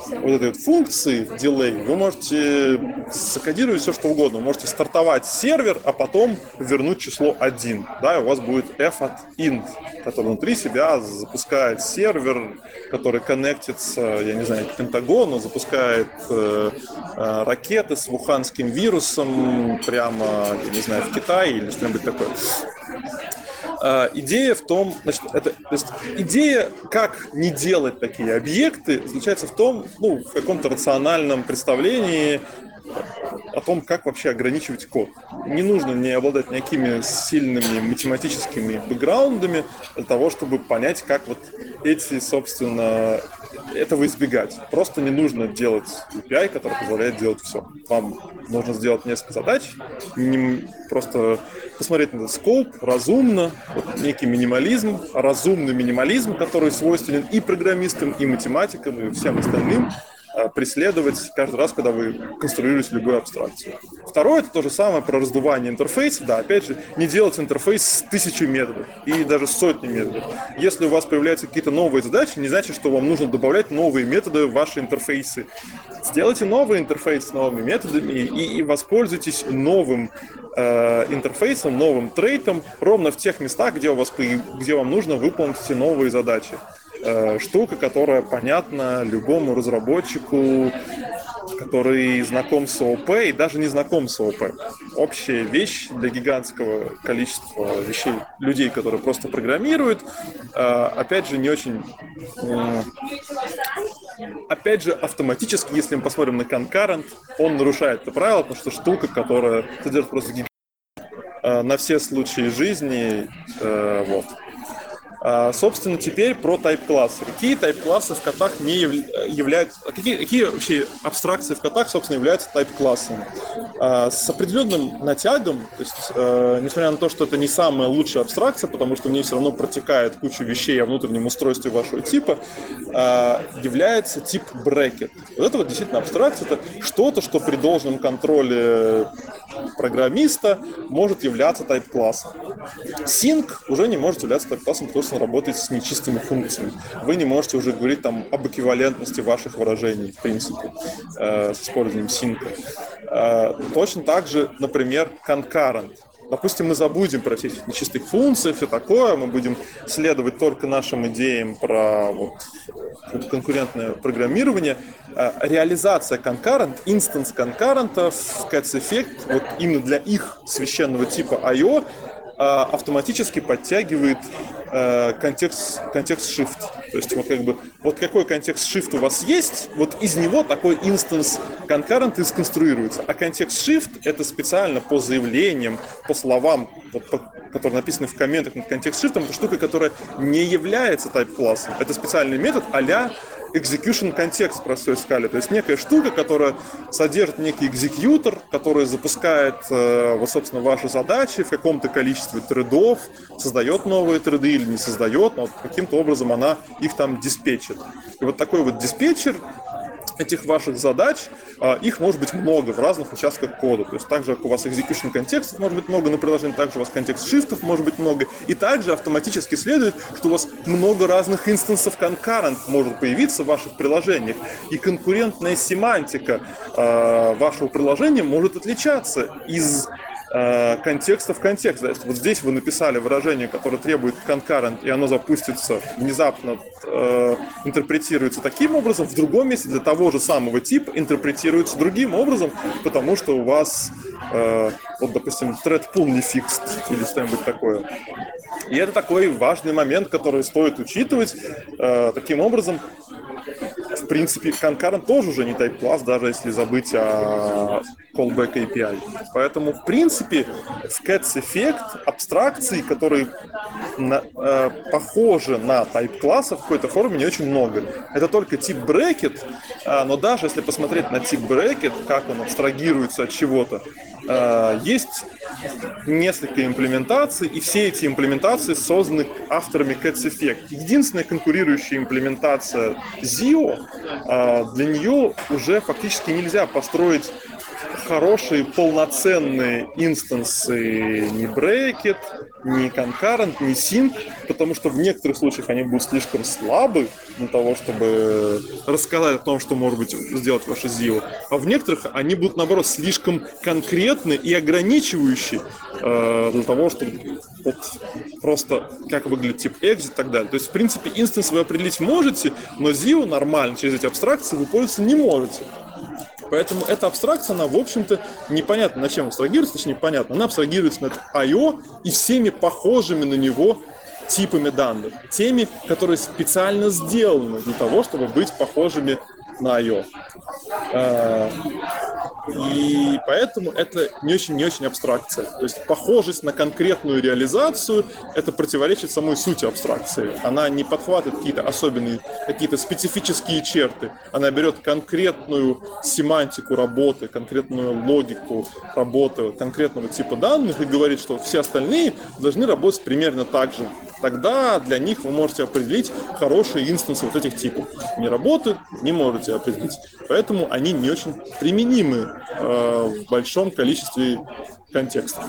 S5: вот этой вот функции delay вы можете закодировать все, что угодно. Вы можете стартовать сервер, а потом вернуть число 1. Да, и у вас будет f от int, который внутри себя запускает сервер, который коннектится, я не знаю, к Пентагону, запускает э, э, ракеты с вуханским вирусом прямо, я не знаю, в Китае или что-нибудь такое. А, идея в том, значит, это, то есть идея, как не делать такие объекты, заключается в том, ну, в каком-то рациональном представлении о том, как вообще ограничивать код. Не нужно не обладать никакими сильными математическими бэкграундами для того, чтобы понять, как вот эти, собственно, этого избегать. Просто не нужно делать API, который позволяет делать все. Вам нужно сделать несколько задач, не, просто посмотреть на этот скоп разумно, вот некий минимализм, разумный минимализм, который свойственен и программистам, и математикам, и всем остальным, преследовать каждый раз, когда вы конструируете любую абстракцию. Второе, это то же самое про раздувание интерфейса. Да, опять же, не делать интерфейс с тысячей методов и даже сотни методов. Если у вас появляются какие-то новые задачи, не значит, что вам нужно добавлять новые методы в ваши интерфейсы. Сделайте новый интерфейс с новыми методами и, и воспользуйтесь новым э, интерфейсом, новым трейтом ровно в тех местах, где, у вас, где вам нужно выполнить эти новые задачи. Э, штука, которая понятна любому разработчику, который знаком с ООП и даже не знаком с ООП. Общая вещь для гигантского количества вещей, людей, которые просто программируют, э, опять же, не очень... Э, опять же, автоматически, если мы посмотрим на concurrent, он нарушает это правило, потому что штука, которая содержит просто на все случаи жизни, вот. А, собственно, теперь про тайп-классы. Какие тайп-классы в котах не являются... Какие, какие вообще абстракции в котах, собственно, являются тайп-классами? А, с определенным натягом, то есть, э, несмотря на то, что это не самая лучшая абстракция, потому что в ней все равно протекает куча вещей о внутреннем устройстве вашего типа, а, является тип bracket. Вот это вот действительно абстракция, это что-то, что при должном контроле программиста может являться тайп-классом. Sync уже не может являться тайп-классом, потому что он работает с нечистыми функциями. Вы не можете уже говорить там об эквивалентности ваших выражений, в принципе, э, с использованием sync. Э, точно так же, например, concurrent. Допустим, мы забудем про все нечистых функций, все такое, мы будем следовать только нашим идеям про вот, конкурентное программирование. Э, реализация concurrent, instance concurrent в Cats Effect, вот именно для их священного типа IO, э, автоматически подтягивает э, контекст, контекст shift. То есть вот как бы вот какой контекст shift у вас есть, вот из него такой instance concurrent и сконструируется. А контекст shift это специально по заявлениям, по словам, вот, по, которые написаны в комментах над контекст shift, это штука, которая не является тайп-классом. Это специальный метод а-ля execution контекст простой скале. То есть некая штука, которая содержит некий экзекьютор, который запускает, э, вот, собственно, ваши задачи в каком-то количестве тредов, создает новые треды или не создает, но вот каким-то образом она их там диспетчит. И вот такой вот диспетчер этих ваших задач, а, их может быть много в разных участках кода. То есть также, как у вас execution контекстов может быть много на приложении, также у вас контекст шифтов может быть много. И также автоматически следует, что у вас много разных инстансов concurrent может появиться в ваших приложениях. И конкурентная семантика э, вашего приложения может отличаться из контекста в контекст. То есть вот здесь вы написали выражение, которое требует concurrent, и оно запустится внезапно, э, интерпретируется таким образом, в другом месте для того же самого типа интерпретируется другим образом, потому что у вас, э, вот, допустим, thread pool не fixed или что-нибудь такое. И это такой важный момент, который стоит учитывать. Э, таким образом, в принципе, concurrent тоже уже не type-класс, даже если забыть о callback API. Поэтому, в принципе, Effect абстракций, которые на, э, похожи на type-классы в какой-то форме, не очень много. Это только тип bracket, э, но даже если посмотреть на тип bracket, как он абстрагируется от чего-то, э, есть несколько имплементаций, и все эти имплементации созданы авторами Cats Effect. Единственная конкурирующая имплементация Zio, э, для нее уже фактически нельзя построить хорошие полноценные инстансы не брекет, не concurrent, не sync, потому что в некоторых случаях они будут слишком слабы для того, чтобы рассказать о том, что может быть сделать ваше ZIO, а в некоторых они будут, наоборот, слишком конкретны и ограничивающие э, для того, чтобы вот просто как выглядит тип exit и так далее. То есть, в принципе, инстанс вы определить можете, но ZIO нормально через эти абстракции вы пользоваться не можете. Поэтому эта абстракция, она, в общем-то, непонятно на чем абстрагируется, точнее, непонятно. Она абстрагируется над I.O. и всеми похожими на него типами данных. Теми, которые специально сделаны для того, чтобы быть похожими на I.O. А, и поэтому это не очень, не очень абстракция. То есть похожесть на конкретную реализацию, это противоречит самой сути абстракции. Она не подхватывает какие-то особенные, какие-то специфические черты. Она берет конкретную семантику работы, конкретную логику работы конкретного типа данных и говорит, что все остальные должны работать примерно так же тогда для них вы можете определить хорошие инстансы вот этих типов. Не работают, не можете определить. Поэтому они не очень применимы э, в большом количестве контекстов.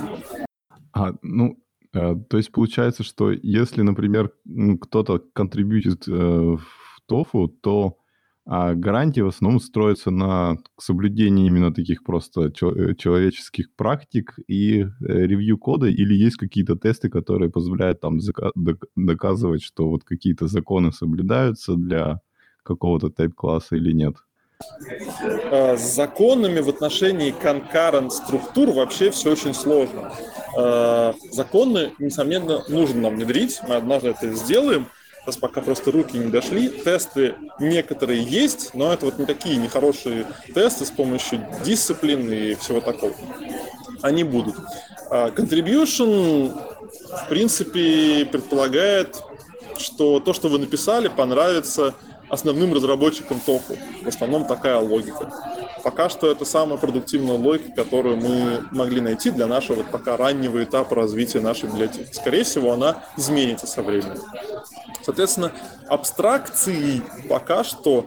S1: А, ну, э, то есть получается, что если, например, кто-то контрибьютит э, в TOFU, то а гарантии в основном строятся на соблюдении именно таких просто э, человеческих практик и э, ревью кода, или есть какие-то тесты, которые позволяют там доказывать, что вот какие-то законы соблюдаются для какого-то тайп-класса или нет?
S5: Э, с законами в отношении concurrent структур вообще все очень сложно. Законы, несомненно, нужно нам внедрить, мы однажды это сделаем, Сейчас пока просто руки не дошли. Тесты некоторые есть, но это вот не такие нехорошие тесты с помощью дисциплин и всего такого. Они будут. А contribution, в принципе, предполагает, что то, что вы написали, понравится основным разработчикам тофу. В основном такая логика. Пока что это самая продуктивная логика, которую мы могли найти для нашего пока раннего этапа развития нашей библиотеки. Скорее всего, она изменится со временем. Соответственно, абстракции пока что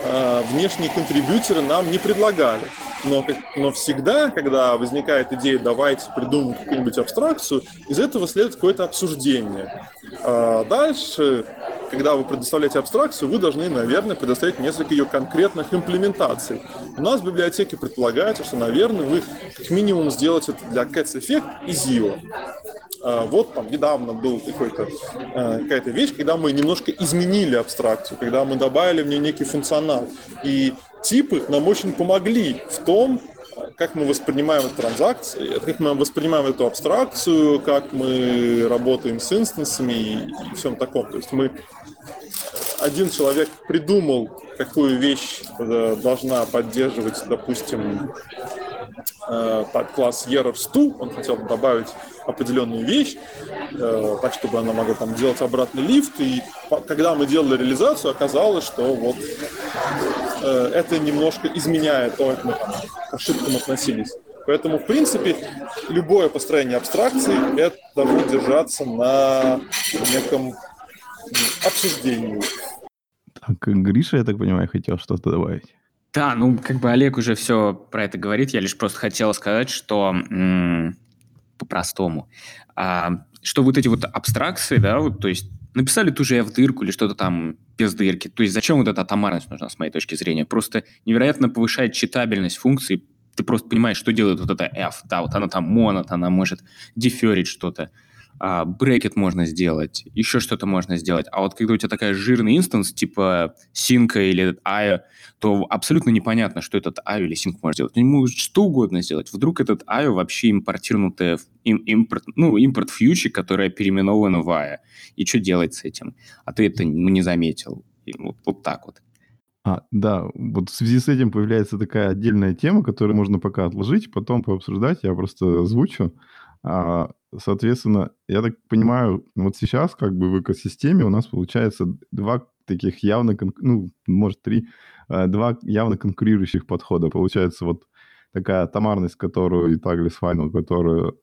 S5: э, внешние контрибьюторы нам не предлагали. Но, но всегда, когда возникает идея, давайте придумаем какую-нибудь абстракцию, из этого следует какое-то обсуждение. А дальше, когда вы предоставляете абстракцию, вы должны, наверное, предоставить несколько ее конкретных имплементаций. У нас в библиотеке предполагается, что, наверное, вы как минимум сделаете это для Cats Effect и Zio. А, вот там недавно был какой-то, а, какая-то вещь, когда мы немножко изменили абстракцию, когда мы добавили в нее некий функционал. И типы нам очень помогли в том, как мы воспринимаем эту транзакцию, как мы воспринимаем эту абстракцию, как мы работаем с инстансами и, и всем таком. То есть мы один человек придумал, какую вещь э, должна поддерживать, допустим, э, класс Errors2, он хотел добавить определенную вещь, э, так, чтобы она могла там делать обратный лифт, и когда мы делали реализацию, оказалось, что вот э, это немножко изменяет то, как мы к ошибкам относились. Поэтому, в принципе, любое построение абстракции это должно держаться на неком обсуждении.
S1: Так, Гриша, я так понимаю, хотел что-то добавить.
S3: Да, ну, как бы Олег уже все про это говорит. Я лишь просто хотел сказать, что по-простому, а, что вот эти вот абстракции, да, вот, то есть написали ту же F дырку или что-то там без дырки. То есть зачем вот эта атомарность нужна, с моей точки зрения? Просто невероятно повышает читабельность функции. Ты просто понимаешь, что делает вот эта F. Да, вот она там монот, она может деферить что-то а, брекет можно сделать, еще что-то можно сделать. А вот когда у тебя такая жирный инстанс, типа синка или IO, то абсолютно непонятно, что этот IO или синк может сделать. Он может что угодно сделать. Вдруг этот IO вообще импортирнутая, им, импорт, ну, импорт фьючи, которая переименована в IO. И что делать с этим? А ты это не заметил. Вот, вот так вот.
S1: А, да, вот в связи с этим появляется такая отдельная тема, которую можно пока отложить, потом пообсуждать, я просто озвучу. А, соответственно, я так понимаю, вот сейчас как бы в экосистеме у нас получается два таких явно, ну, может, три, а, два явно конкурирующих подхода. Получается вот такая томарность, которую и Taglis Final, которую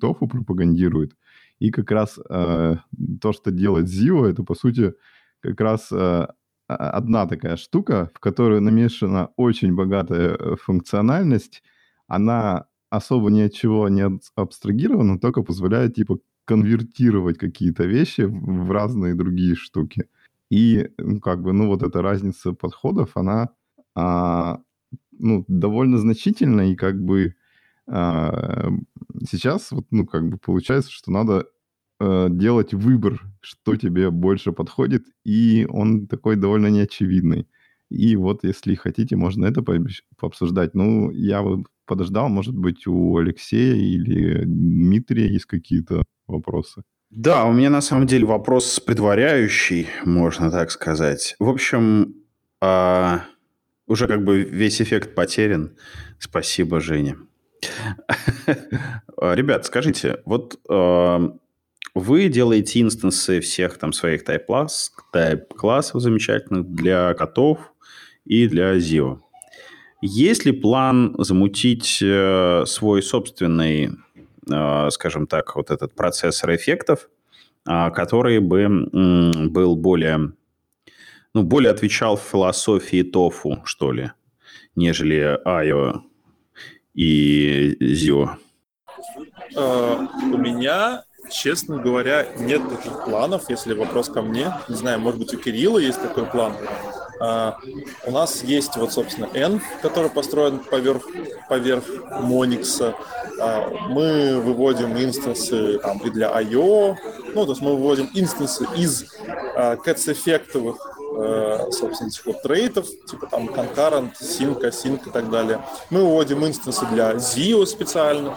S1: Тофу пропагандирует, и как раз э, то, что делает Zio, это, по сути, как раз э, одна такая штука, в которую намешана очень богатая э, функциональность, она особо ни от чего не абстрагировано, только позволяет, типа, конвертировать какие-то вещи в разные другие штуки. И, ну, как бы, ну, вот эта разница подходов, она, а, ну, довольно значительна, и, как бы, а, сейчас, вот, ну, как бы, получается, что надо а, делать выбор, что тебе больше подходит, и он такой довольно неочевидный. И вот, если хотите, можно это пообсуждать. Ну, я бы подождал, может быть, у Алексея или Дмитрия есть какие-то вопросы.
S2: Да, у меня на самом деле вопрос предваряющий, можно так сказать. В общем, а, уже как бы весь эффект потерян. Спасибо, Женя. Ребят, скажите, вот а, вы делаете инстансы всех там своих тайп-класс, тайп-классов замечательных для котов и для ZIO. Есть ли план замутить э, свой собственный, э, скажем так, вот этот процессор эффектов а, который бы был более, ну, более отвечал философии тофу, что ли, нежели Айо и Зио?
S5: Э, у меня, честно говоря, нет таких планов, если вопрос ко мне. Не знаю, может быть, у Кирилла есть такой план. А, у нас есть вот, собственно, N, который построен поверх, поверх Monix. А, мы выводим инстансы там, и для I.O. Ну, то есть мы выводим инстансы из а, cats-эффектовых э, собственно, этих вот трейтов, типа там concurrent, sync, async и так далее. Мы выводим инстансы для ZIO специально.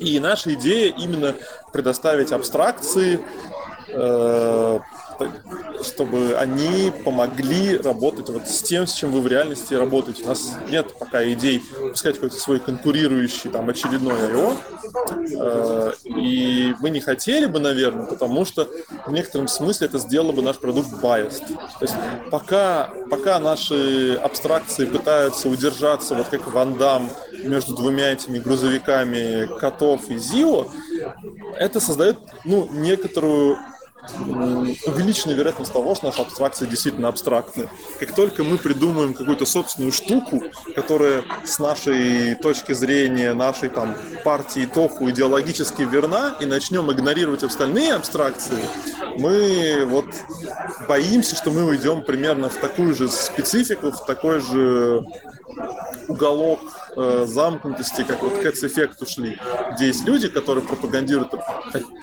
S5: И наша идея именно предоставить абстракции, э, чтобы они помогли работать вот с тем, с чем вы в реальности работаете. У нас нет пока идей пускать какой-то свой конкурирующий там очередной I.O. Э, и мы не хотели бы, наверное, потому что в некотором смысле это сделало бы наш продукт biased. То есть пока, пока наши абстракции пытаются удержаться, вот как Ван Дам, между двумя этими грузовиками котов и Зио, это создает ну, некоторую увеличенная вероятность того, что наши абстракции действительно абстрактны. Как только мы придумаем какую-то собственную штуку, которая с нашей точки зрения, нашей там партии тофу идеологически верна, и начнем игнорировать остальные абстракции, мы вот боимся, что мы уйдем примерно в такую же специфику, в такой же уголок э, замкнутости, как вот Cats Effect ушли, где есть люди, которые пропагандируют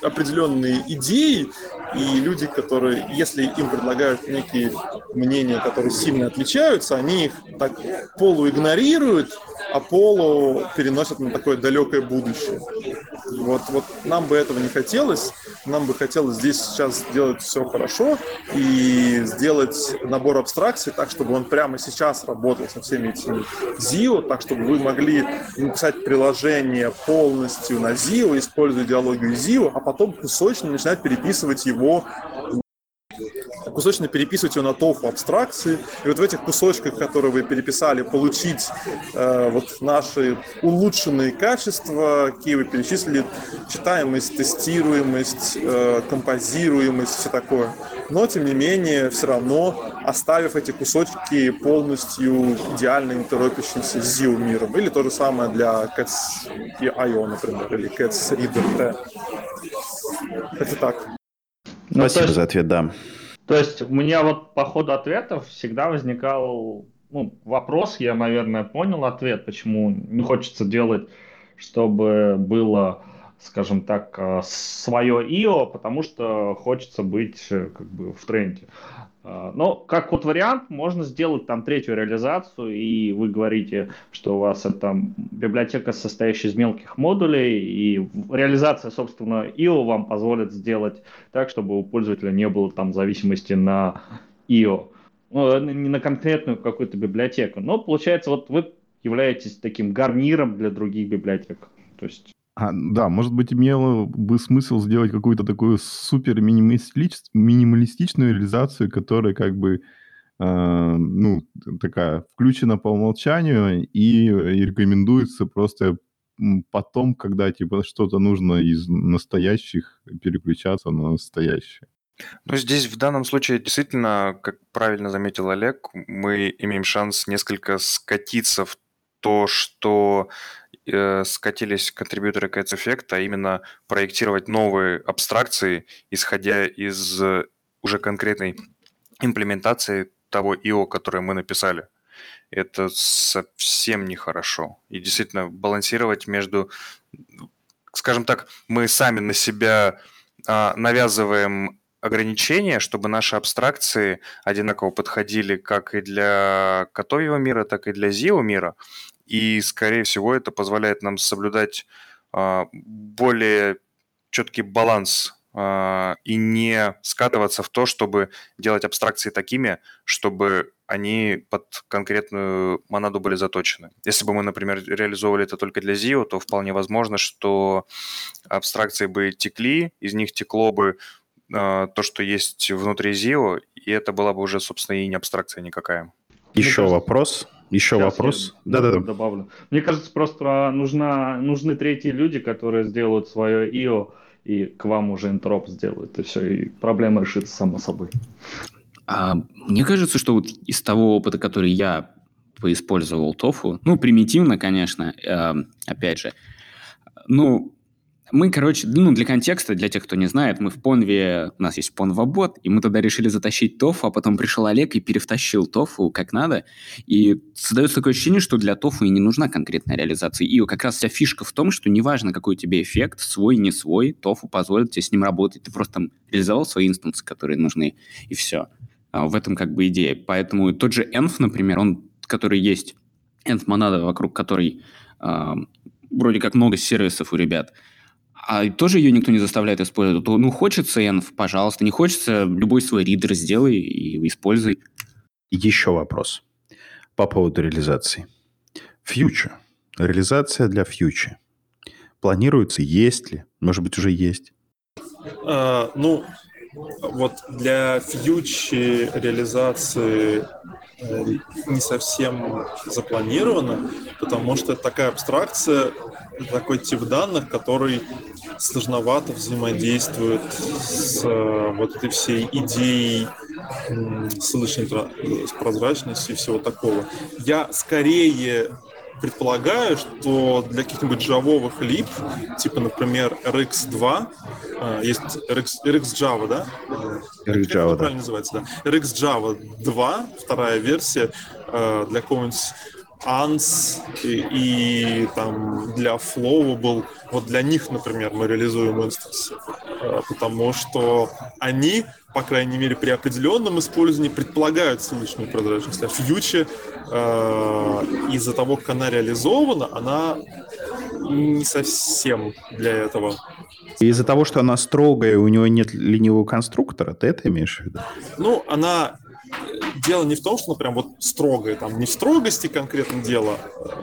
S5: определенные идеи, и люди, которые, если им предлагают некие мнения, которые сильно отличаются, они их так полуигнорируют, а полу переносят на такое далекое будущее. Вот, вот нам бы этого не хотелось, нам бы хотелось здесь сейчас сделать все хорошо и сделать набор абстракций так, чтобы он прямо сейчас работал со всеми этими ZIO, так, чтобы вы могли написать приложение полностью на ZIO, используя идеологию ZIO, а потом кусочно начинать переписывать его кусочно переписывать его на тофу абстракции, и вот в этих кусочках, которые вы переписали, получить э, вот наши улучшенные качества, какие вы перечислили, читаемость, тестируемость, э, композируемость, все такое. Но, тем не менее, все равно оставив эти кусочки полностью идеально интеропящимся с ZIO миром. Или то же самое для Cats например, или Cats Reader T. Это так.
S2: Ну, Спасибо есть, за ответ, да.
S4: То есть у меня вот по ходу ответов всегда возникал ну, вопрос, я, наверное, понял ответ, почему не хочется делать, чтобы было, скажем так, э, свое ИО, потому что хочется быть э, как бы в тренде. А, но как вот вариант, можно сделать там третью реализацию, и вы говорите, что у вас это библиотека, состоящая из мелких модулей, и реализация, собственно, IO вам позволит сделать так, чтобы у пользователя не было там зависимости на IO. Ну, не на конкретную какую-то библиотеку. Но получается, вот вы являетесь таким гарниром для других библиотек. То есть
S1: а, да, может быть, имело бы смысл сделать какую-то такую супер минималистичную реализацию, которая как бы э, ну, такая включена по умолчанию и, и рекомендуется просто потом, когда типа что-то нужно из настоящих переключаться на настоящее.
S6: Ну, здесь в данном случае действительно, как правильно заметил Олег, мы имеем шанс несколько скатиться в то, что э, скатились контрибьюторы Cats Effect, а именно проектировать новые абстракции, исходя из э, уже конкретной имплементации того IO, которое мы написали. Это совсем нехорошо. И действительно, балансировать между, скажем так, мы сами на себя а, навязываем ограничения, чтобы наши абстракции одинаково подходили как и для котовьего мира, так и для ZIO мира. И, скорее всего, это позволяет нам соблюдать а, более четкий баланс а, и не скатываться в то, чтобы делать абстракции такими, чтобы они под конкретную монаду были заточены. Если бы мы, например, реализовывали это только для ZIO, то вполне возможно, что абстракции бы текли, из них текло бы э, то, что есть внутри ZIO, и это была бы уже, собственно, и не абстракция никакая.
S2: Еще вопрос? Еще вопрос?
S4: Да-да-да. Добавлю. Мне кажется, просто нужна, нужны третьи люди, которые сделают свое IO и к вам уже интероп сделают, и все, и проблема решится само собой.
S3: А, мне кажется, что вот из того опыта, который я поиспользовал тофу, ну, примитивно, конечно, э, опять же, ну, мы, короче, ну, для контекста, для тех, кто не знает, мы в Понве, у нас есть Понва-бот, и мы тогда решили затащить тофу, а потом пришел Олег и перевтащил тофу как надо. И создается такое ощущение, что для тофу и не нужна конкретная реализация. И как раз вся фишка в том, что неважно, какой у тебя эффект, свой, не свой, тофу позволит тебе с ним работать. Ты просто там реализовал свои инстансы, которые нужны, и все. А в этом как бы идея. Поэтому тот же Env, например, он, который есть, Env-монада, вокруг которой э, вроде как много сервисов у ребят – а тоже ее никто не заставляет использовать. То, ну, хочется env, пожалуйста, не хочется, любой свой ридер сделай и используй.
S2: Еще вопрос по поводу реализации. Future. Реализация для Future. Планируется, есть ли? Может быть, уже есть?
S5: А, ну, вот для фьючи реализации не совсем запланировано, потому что такая абстракция, такой тип данных, который сложновато взаимодействует с э, вот этой всей идеей ссылочной прозрачности и всего такого. Я скорее предполагаю, что для каких-нибудь джавовых лип, типа, например, RX2, э, есть RX, RX Java, да?
S2: RX Java, да.
S5: правильно называется, да. RX Java 2, вторая версия, э, для какого-нибудь ANS и, и там для Flowable, вот для них, например, мы реализуем инстансы, э, потому что они, по крайней мере, при определенном использовании предполагают ссылочную прозрачность. А Future э, из-за того, как она реализована, она не совсем для этого.
S2: Из-за того, что она строгая, у него нет ленивого конструктора, ты это имеешь в виду?
S5: Ну, она дело не в том, что, ну, прям вот строгое, там, не в строгости конкретно дело,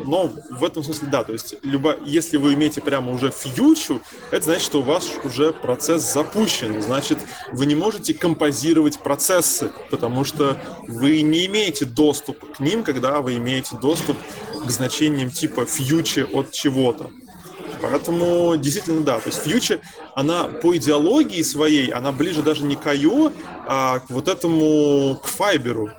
S5: но в этом смысле, да, то есть, любо, если вы имеете прямо уже фьючу, это значит, что у вас уже процесс запущен, значит, вы не можете композировать процессы, потому что вы не имеете доступ к ним, когда вы имеете доступ к значениям типа фьючи от чего-то. Поэтому действительно да, то есть фьючер, она по идеологии своей, она ближе даже не к IO, а к вот этому, к файберу.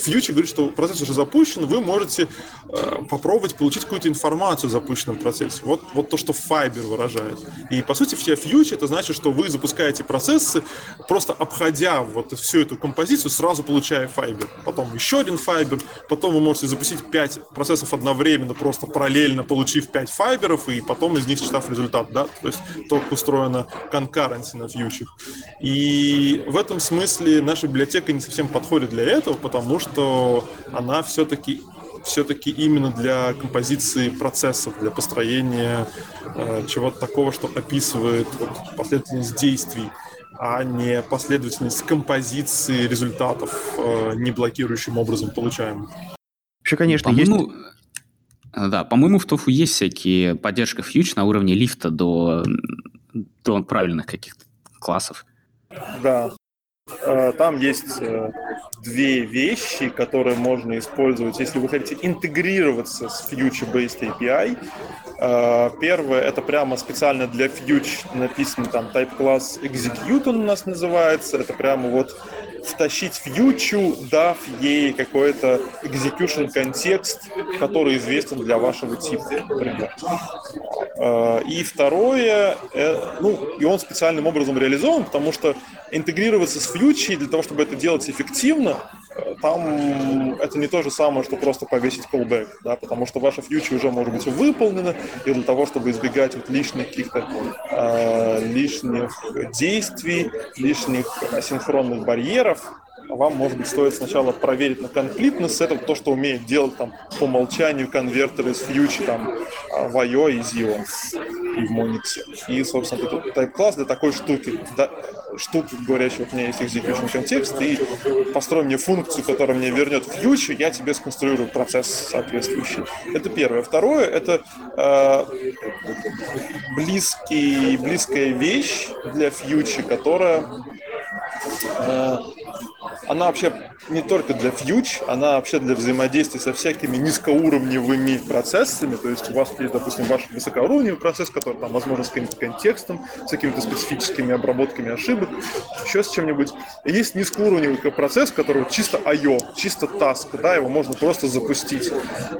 S5: Фьючер говорит, что процесс уже запущен, вы можете э, попробовать получить какую-то информацию о запущенном процессе. Вот, вот то, что файбер выражает. И по сути все фьючер это значит, что вы запускаете процессы, просто обходя вот всю эту композицию, сразу получая файбер. Потом еще один файбер, потом вы можете запустить 5 процессов одновременно, просто параллельно получив 5 файберов, и потом из них считав результат. Да? То есть только устроена конкуренция на фьючер. И в этом смысле наша библиотека не совсем подходит для этого, потому что она все-таки все-таки именно для композиции процессов, для построения э, чего-то такого, что описывает вот, последовательность действий, а не последовательность композиции результатов, э, не блокирующим образом получаемых.
S2: Вообще, конечно, есть...
S3: Да, по-моему, в TOFU есть всякие поддержка фьюч на уровне лифта до, до правильных каких-то классов.
S5: Да, Э, там есть э, две вещи, которые можно использовать, если вы хотите интегрироваться с Future-Based API. Э, первое, это прямо специально для Future написан там type class execute он у нас называется. Это прямо вот втащить фьючу, дав ей какой-то execution контекст, который известен для вашего типа, например. И второе, ну, и он специальным образом реализован, потому что интегрироваться с фьючей для того, чтобы это делать эффективно, там это не то же самое, что просто повесить callback, да, потому что ваша фьюча уже может быть выполнена, и для того, чтобы избегать вот лишних каких-то э, лишних действий, лишних асинхронных барьеров, вам, может быть, стоит сначала проверить на конфликтность. Это то, что умеет делать там по умолчанию конвертеры из фьючи там в IO и ZIO и в Monix. И, собственно, это type-класс для такой штуки. Да, штуки, говорящие, у меня есть execution контекст, и построй мне функцию, которая мне вернет фьючи, я тебе сконструирую процесс соответствующий. Это первое. Второе, это э, близкий, близкая вещь для фьючи, которая э, она вообще не только для фьюч, она вообще для взаимодействия со всякими низкоуровневыми процессами. То есть у вас есть, допустим, ваш высокоуровневый процесс, который там, возможно, с каким-то контекстом, с какими-то специфическими обработками ошибок, еще с чем-нибудь. Есть низкоуровневый процесс, который чисто I.O., чисто task, да, его можно просто запустить.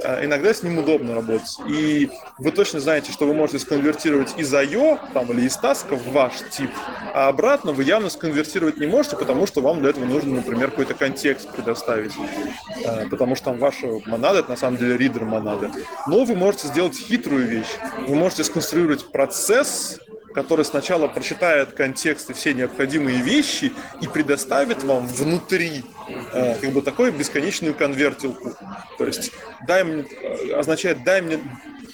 S5: Э, иногда с ним удобно работать. И вы точно знаете, что вы можете сконвертировать из I.O. там, или из таска в ваш тип, а обратно вы явно сконвертировать не можете, потому что вам для этого нужно, например, какой-то контекст предоставить, э, потому что там ваша монада, это на самом деле ридер монады. Но вы можете сделать хитрую вещь. Вы можете сконструировать процесс, который сначала прочитает контекст и все необходимые вещи и предоставит вам внутри э, как бы такую бесконечную конвертилку. То есть дай мне, э, означает дай мне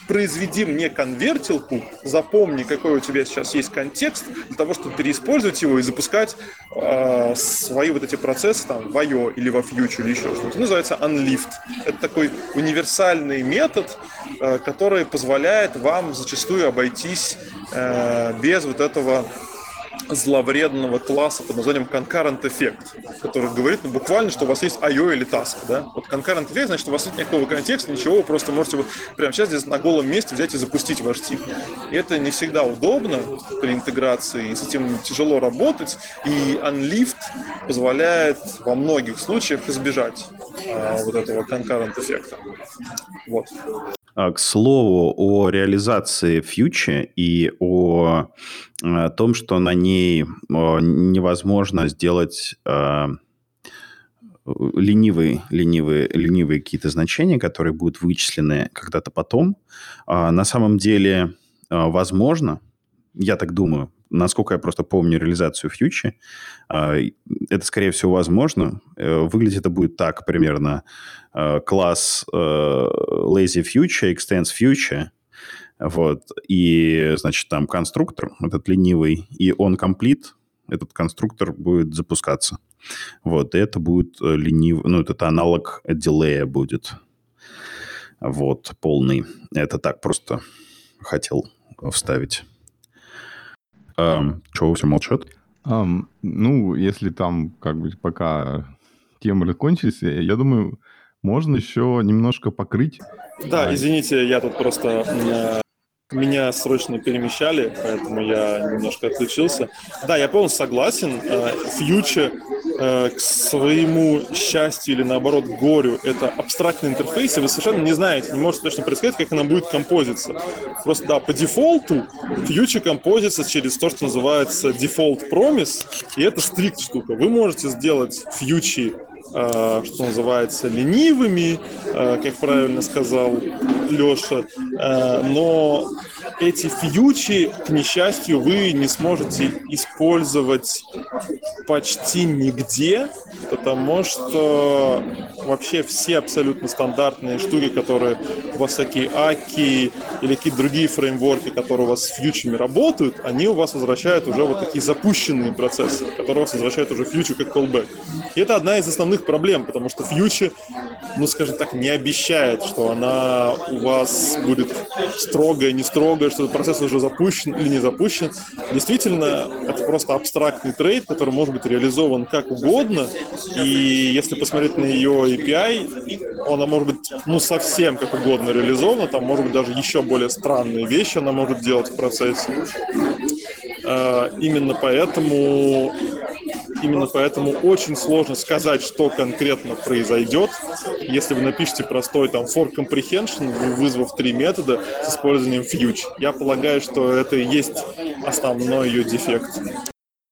S5: произведи мне конвертилку, запомни, какой у тебя сейчас есть контекст, для того, чтобы переиспользовать его и запускать э, свои вот эти процессы там в IO или во Future или еще что-то. Называется Unlift. Это такой универсальный метод, э, который позволяет вам зачастую обойтись э, без вот этого зловредного класса под названием concurrent effect, который говорит ну, буквально, что у вас есть IO или task. Да? Вот concurrent effect, значит, у вас нет никакого контекста, ничего, вы просто можете вот прямо сейчас здесь на голом месте взять и запустить ваш тип. И это не всегда удобно при интеграции, и с этим тяжело работать, и Unlift позволяет во многих случаях избежать а, вот этого concurrent эффекта. Вот.
S2: А, к слову о реализации фьючи и о, о том, что на ней невозможно сделать а, ленивые, ленивые, ленивые какие-то значения, которые будут вычислены когда-то потом. А, на самом деле, возможно, я так думаю, насколько я просто помню реализацию фьючи, это, скорее всего, возможно. Э, выглядит это будет так примерно. Э, класс э, lazy future, extends future, вот, и, значит, там конструктор, этот ленивый, и он complete, этот конструктор будет запускаться. Вот, и это будет ленивый, ну, это аналог дилея будет. Вот, полный. Это так, просто хотел вставить. Um, чего все молчат?
S1: Um, ну, если там как бы пока темы закончились, я думаю, можно еще немножко покрыть.
S5: Да, извините, я тут просто э, меня срочно перемещали, поэтому я немножко отключился. Да, я полностью согласен. Фьючер э, к своему счастью или наоборот горю это абстрактный интерфейс, и вы совершенно не знаете, не можете точно предсказать, как она будет композиться. Просто да, по дефолту фьючер композится через то, что называется default promise, и это стрикт штука. Вы можете сделать фьючи Э, что называется, ленивыми, э, как правильно сказал Леша, э, но эти фьючи, к несчастью, вы не сможете использовать почти нигде, потому что вообще все абсолютно стандартные штуки, которые у вас всякие аки или какие-то другие фреймворки, которые у вас с фьючами работают, они у вас возвращают уже вот такие запущенные процессы, которые у вас возвращают уже фьючу как callback. И это одна из основных проблем, потому что фьючи, ну, скажем так, не обещает, что она у вас будет строгая, не строгая, что процесс уже запущен или не запущен. Действительно, это просто абстрактный трейд, который может быть реализован как угодно, и если посмотреть на ее API, она может быть ну совсем как угодно реализована, там может быть даже еще более странные вещи она может делать в процессе. А, именно поэтому Именно поэтому очень сложно сказать, что конкретно произойдет. Если вы напишете простой там for comprehension, вызвав три метода с использованием fuse. Я полагаю, что это и есть основной ее дефект.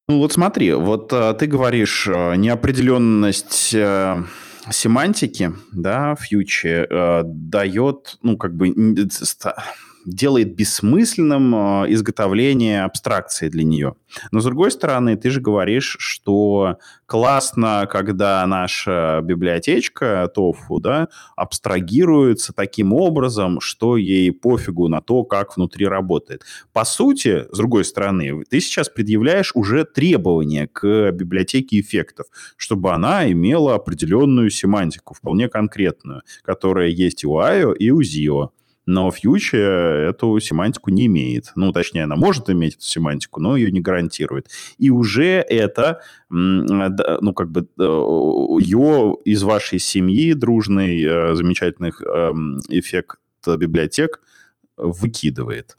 S2: Ну вот смотри, вот а, ты говоришь а, неопределенность а, семантики, да, фьючи а, дает, ну как бы делает бессмысленным э, изготовление абстракции для нее. Но, с другой стороны, ты же говоришь, что классно, когда наша библиотечка TOFU да, абстрагируется таким образом, что ей пофигу на то, как внутри работает. По сути, с другой стороны, ты сейчас предъявляешь уже требования к библиотеке эффектов, чтобы она имела определенную семантику, вполне конкретную, которая есть у IO, и у ZIO но фьючер эту семантику не имеет. Ну, точнее, она может иметь эту семантику, но ее не гарантирует. И уже это, ну, как бы, ее из вашей семьи дружный, э, замечательных эм, эффект библиотек выкидывает.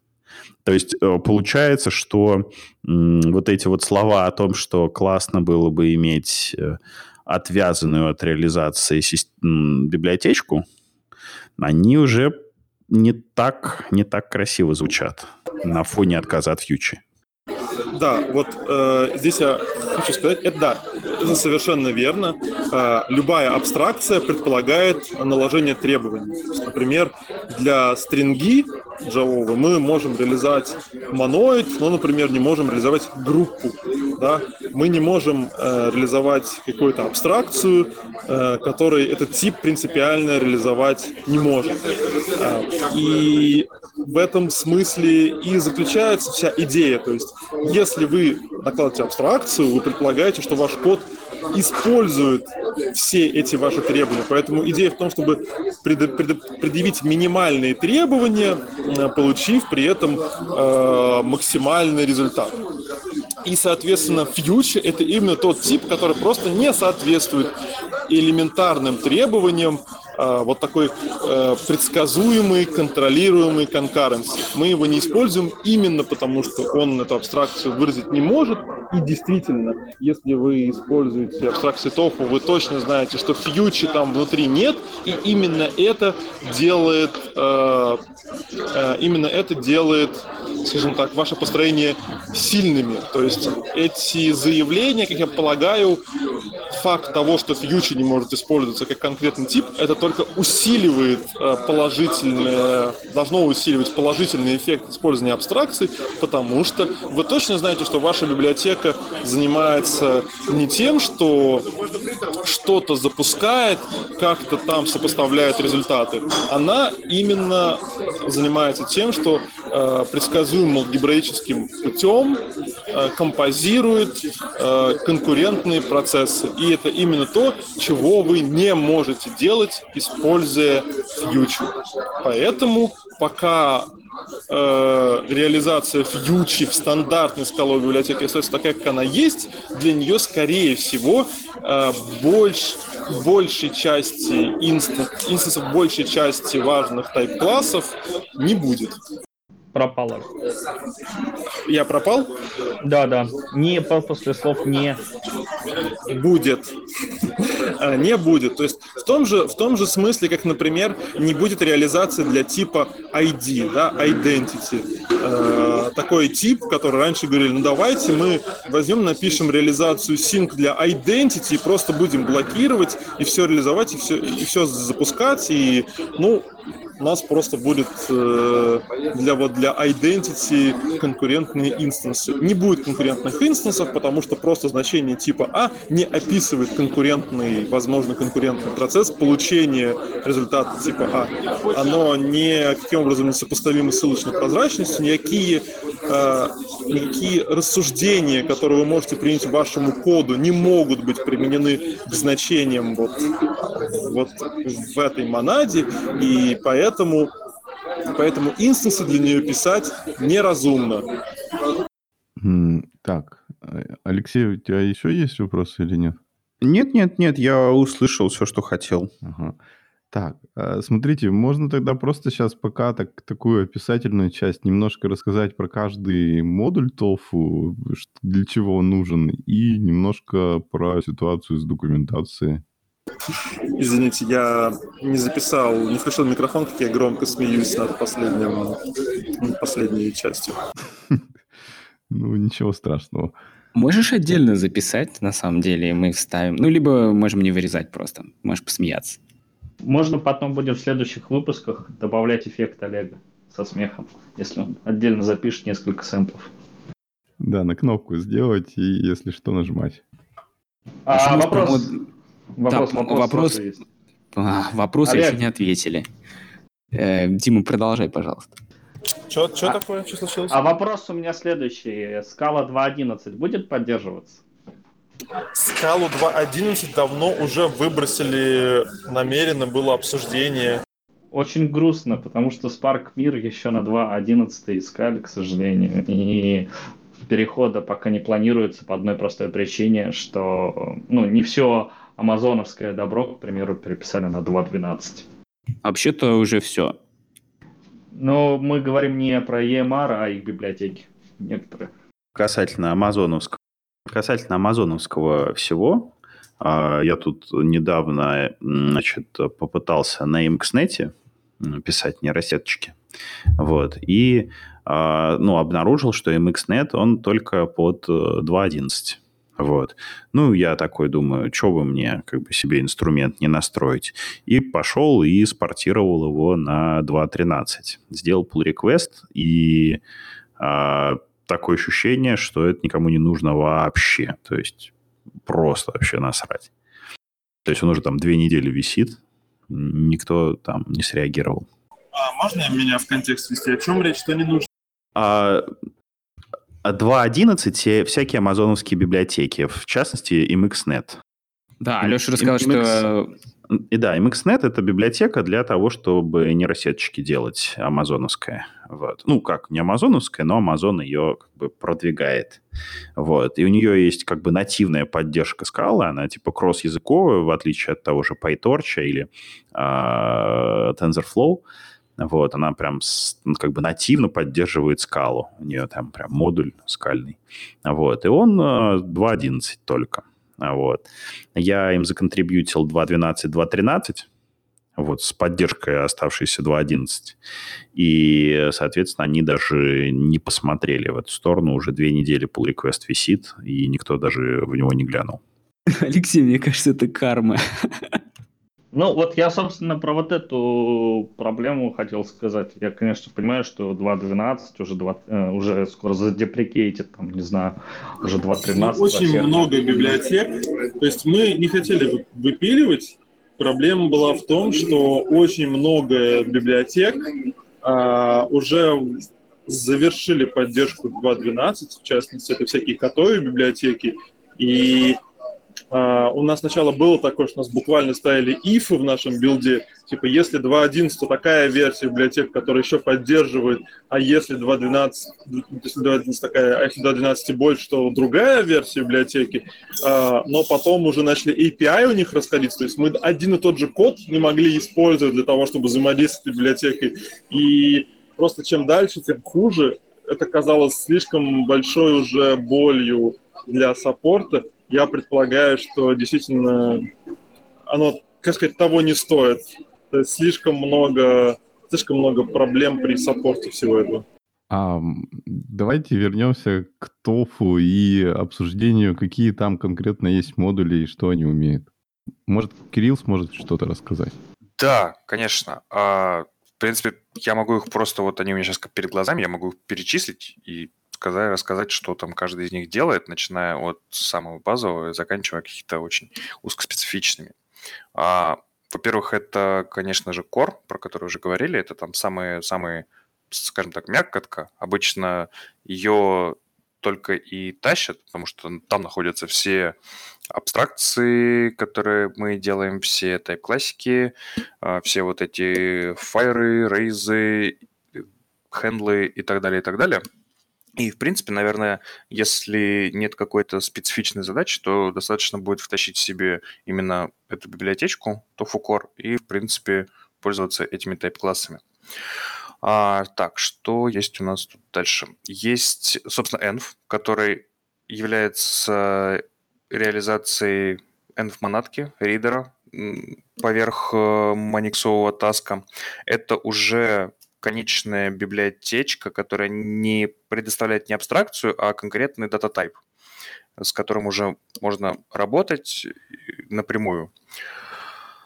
S2: То есть э, получается, что вот эти вот слова о том, что классно было бы иметь э, отвязанную от реализации библиотечку, они уже не так, не так красиво звучат на фоне отказа от фьючи.
S5: Да, вот э, здесь я хочу сказать, это да, это совершенно верно. Э, любая абстракция предполагает наложение требований. Например, для стринги Java мы можем реализовать моноид, но, например, не можем реализовать группу. Да? Мы не можем э, реализовать какую-то абстракцию, э, которой этот тип принципиально реализовать не может. Э, и в этом смысле и заключается вся идея. То есть, если вы накладываете абстракцию, вы предполагаете, что ваш код использует все эти ваши требования. Поэтому идея в том, чтобы предъявить минимальные требования, э, получив при этом э, максимальный результат. И, соответственно, фьючер – это именно тот тип, который просто не соответствует элементарным требованиям вот такой э, предсказуемый, контролируемый concurrency. Мы его не используем именно потому, что он эту абстракцию выразить не может. И действительно, если вы используете абстракцию TOFU, вы точно знаете, что фьючи там внутри нет, и именно это делает, э, э, именно это делает, скажем так, ваше построение сильными. То есть эти заявления, как я полагаю, факт того, что фьючи не может использоваться как конкретный тип, это только усиливает э, положительное, должно усиливать положительный эффект использования абстракций, потому что вы точно знаете, что ваша библиотека занимается не тем, что что-то запускает, как-то там сопоставляет результаты. Она именно занимается тем, что э, предсказуемым алгебраическим путем композирует э, конкурентные процессы. И это именно то, чего вы не можете делать, используя фьючер. Поэтому пока э, реализация фьючи в стандартной скаловой библиотеке остается такая, как она есть, для нее, скорее всего, э, больше, большей части инстанс, инстансов большей части важных тайп-классов не будет
S4: пропала.
S5: Я пропал?
S4: Да, да. Не после слов не.
S5: Будет. А, не будет. То есть в том же, в том же смысле, как, например, не будет реализации для типа ID, да, identity. Э, такой тип, который раньше говорили, ну давайте мы возьмем, напишем реализацию sync для identity и просто будем блокировать и все реализовать, и все, и все запускать, и, ну, нас просто будет э, для вот для identity конкурентные инстансы. Не будет конкурентных инстансов, потому что просто значение типа А не описывает конкурентный, возможно, конкурентный процесс получения результата типа А. Оно не каким образом не сопоставимо с ссылочной прозрачностью, никакие, э, никакие рассуждения, которые вы можете принять вашему коду, не могут быть применены к значениям вот, вот в этой монаде, и поэтому Поэтому, поэтому инстансы для нее писать неразумно.
S1: Так, Алексей, у тебя еще есть вопросы или нет?
S2: Нет, нет, нет, я услышал все, что хотел.
S1: Ага. Так, э, смотрите, можно тогда просто сейчас пока так, такую описательную часть немножко рассказать про каждый модуль TOFU, для чего он нужен, и немножко про ситуацию с документацией.
S5: Извините, я не записал, не включил микрофон, как я громко смеюсь над последним, последней частью.
S1: Ну, ничего страшного.
S3: Можешь отдельно записать, на самом деле, мы вставим. Ну, либо можем не вырезать просто. Можешь посмеяться.
S4: Можно потом будет в следующих выпусках добавлять эффект Олега со смехом, если он отдельно запишет несколько сэмплов.
S1: Да, на кнопку сделать и, если что, нажимать.
S3: А, вопрос... Вопрос, да, вопрос, вопрос, есть. А, вопрос Олег. еще не ответили. Э, Дима, продолжай, пожалуйста.
S5: Что а, такое? Что случилось?
S4: А вопрос у меня следующий. Скала 2.11 будет поддерживаться?
S5: Скалу 2.11 давно уже выбросили намеренно, было обсуждение.
S4: Очень грустно, потому что Spark Мир еще на 2.11 искали, к сожалению, и перехода пока не планируется по одной простой причине, что ну, не все амазоновское добро, к примеру, переписали на 2.12.
S3: Вообще-то уже все.
S4: Но мы говорим не про EMR, а их библиотеки некоторые.
S2: Касательно амазоновского, касательно амазоновского всего, а, я тут недавно значит, попытался на MXNet писать нейросеточки. Вот. И а, ну, обнаружил, что MXNet, он только под 2.11. Вот. Ну, я такой думаю, что бы мне как бы себе инструмент не настроить. И пошел и спортировал его на 2.13. Сделал pull request, и а, такое ощущение, что это никому не нужно вообще. То есть просто вообще насрать. То есть он уже там две недели висит, никто там не среагировал.
S5: А можно меня в контекст ввести? О чем речь? Что не нужно?
S2: А, 2.11 всякие амазоновские библиотеки, в частности, MXNet.
S3: Да, Алеша рассказал, что
S2: и да, MXNet — это библиотека для того, чтобы нейросеточки делать амазоновская. Вот. Ну, как, не амазоновская, но Amazon ее как бы продвигает. Вот. И у нее есть как бы нативная поддержка скалы, она типа кросс-языковая, в отличие от того же PyTorch или э, TensorFlow. Вот, она прям ну, как бы нативно поддерживает скалу. У нее там прям модуль скальный. Вот, и он э, 2.11 только. Вот. Я им законтрибьютил 2.12, 2.13, вот, с поддержкой оставшейся 2.11. И, соответственно, они даже не посмотрели в эту сторону. Уже две недели pull request висит, и никто даже в него не глянул.
S3: Алексей, мне кажется, это карма.
S4: Ну, вот я, собственно, про вот эту проблему хотел сказать. Я, конечно, понимаю, что 2.12 уже, 2, э, уже скоро задеприкейтит, там, не знаю, уже 2.13.
S5: Очень вообще. много библиотек. То есть мы не хотели выпиливать. Проблема была в том, что очень много библиотек а, уже завершили поддержку 2.12, в частности, это всякие котовые библиотеки. И Uh, у нас сначала было такое, что у нас буквально ставили ифы в нашем билде, типа если 2.11, то такая версия библиотек, которая еще поддерживает, а если 2.12, если 2.11 такая, а если 2.12 и больше, то другая версия библиотеки. Uh, но потом уже начали API у них расходиться, то есть мы один и тот же код не могли использовать для того, чтобы взаимодействовать с библиотекой. И просто чем дальше, тем хуже. Это казалось слишком большой уже болью для саппорта, я предполагаю, что действительно оно, как сказать, того не стоит. То есть слишком много, слишком много проблем при саппорте всего этого.
S1: А, давайте вернемся к ТОФу и обсуждению, какие там конкретно есть модули и что они умеют. Может, Кирилл сможет что-то рассказать?
S6: Да, конечно. А, в принципе, я могу их просто, вот они у меня сейчас перед глазами, я могу их перечислить и сказать, рассказать, что там каждый из них делает, начиная от самого базового и заканчивая каких-то очень узкоспецифичными. А, во-первых, это, конечно же, Core, про который уже говорили. Это там самые, самые скажем так, мякотка. Обычно ее только и тащат, потому что там находятся все абстракции, которые мы делаем, все тайп-классики, а, все вот эти файры, рейзы, хендлы и так далее, и так далее. И, в принципе, наверное, если нет какой-то специфичной задачи, то достаточно будет втащить себе именно эту библиотечку, TofuCore, и, в принципе, пользоваться этими тайп-классами. А, так, что есть у нас тут дальше? Есть, собственно, env, который является реализацией env-монадки, ридера, поверх э, маниксового таска. Это уже конечная библиотечка, которая не предоставляет не абстракцию, а конкретный дата-тайп, с которым уже можно работать напрямую.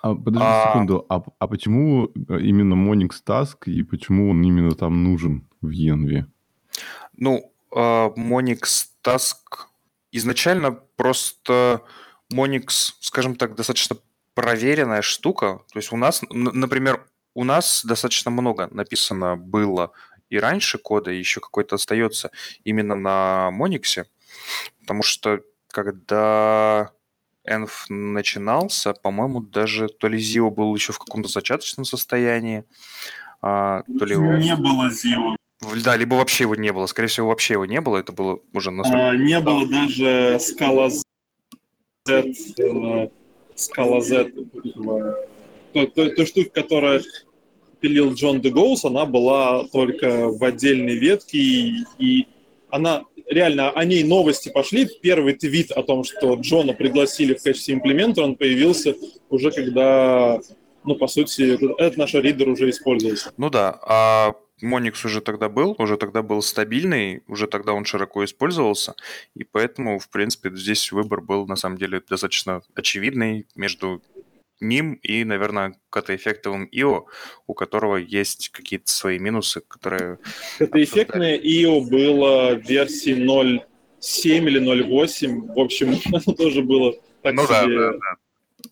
S1: А, подожди а... секунду, а, а почему именно Monix Task и почему он именно там нужен в ENV?
S6: Ну, uh, Monix Task изначально просто Monix, скажем так, достаточно проверенная штука. То есть у нас, например, у нас достаточно много написано было и раньше кода, и еще какой-то остается именно на Мониксе, потому что когда Env начинался, по-моему, даже то ли Zio был еще в каком-то зачаточном состоянии, а, то ли...
S5: Не было Zio.
S6: Да, либо вообще его не было. Скорее всего, вообще его не было. Это было уже настолько...
S5: А, не было даже скала Z, э, скала Z, то, то, то штука, которая пилил Джон Дегоус, она была только в отдельной ветке, и, и она реально о ней новости пошли. Первый твит о том, что Джона пригласили в качестве имплементора, он появился уже когда, ну, по сути, этот, этот наш ридер уже использовался.
S6: Ну да, а Моникс уже тогда был, уже тогда был стабильный, уже тогда он широко использовался, и поэтому, в принципе, здесь выбор был, на самом деле, достаточно очевидный между ним и, наверное, катаэффектовым IO, у которого есть какие-то свои минусы, которые...
S5: Катаэффектное IO было в версии 0.7 или 0.8, в общем, оно тоже было так
S6: ну,
S5: себе...
S6: Да, да, да.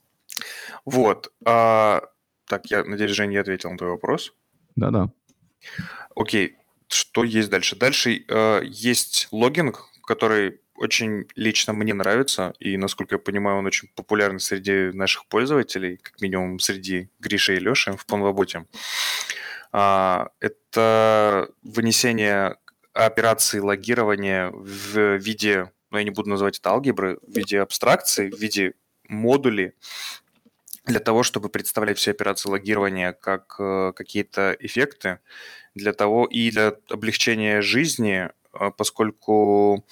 S6: Вот. А, так, я надеюсь, Женя, я ответил на твой вопрос.
S1: Да-да.
S6: Окей, что есть дальше? Дальше э, есть логинг, который очень лично мне нравится, и, насколько я понимаю, он очень популярен среди наших пользователей, как минимум среди Гриши и Леши в Понваботе. А, это вынесение операций логирования в виде, ну, я не буду называть это алгебры, в виде абстракции, в виде модулей, для того, чтобы представлять все операции логирования как э, какие-то эффекты, для того и для облегчения жизни, э, поскольку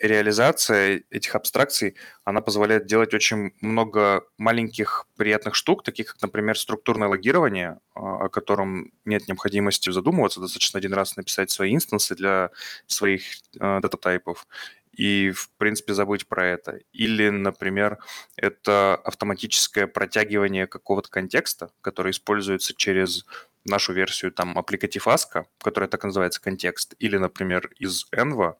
S6: реализация этих абстракций, она позволяет делать очень много маленьких приятных штук, таких как, например, структурное логирование, а, о котором нет необходимости задумываться, достаточно один раз написать свои инстансы для своих э, дата-тайпов и, в принципе, забыть про это. Или, например, это автоматическое протягивание какого-то контекста, который используется через нашу версию там аппликатив Aska, которая так называется контекст, или, например, из Envo,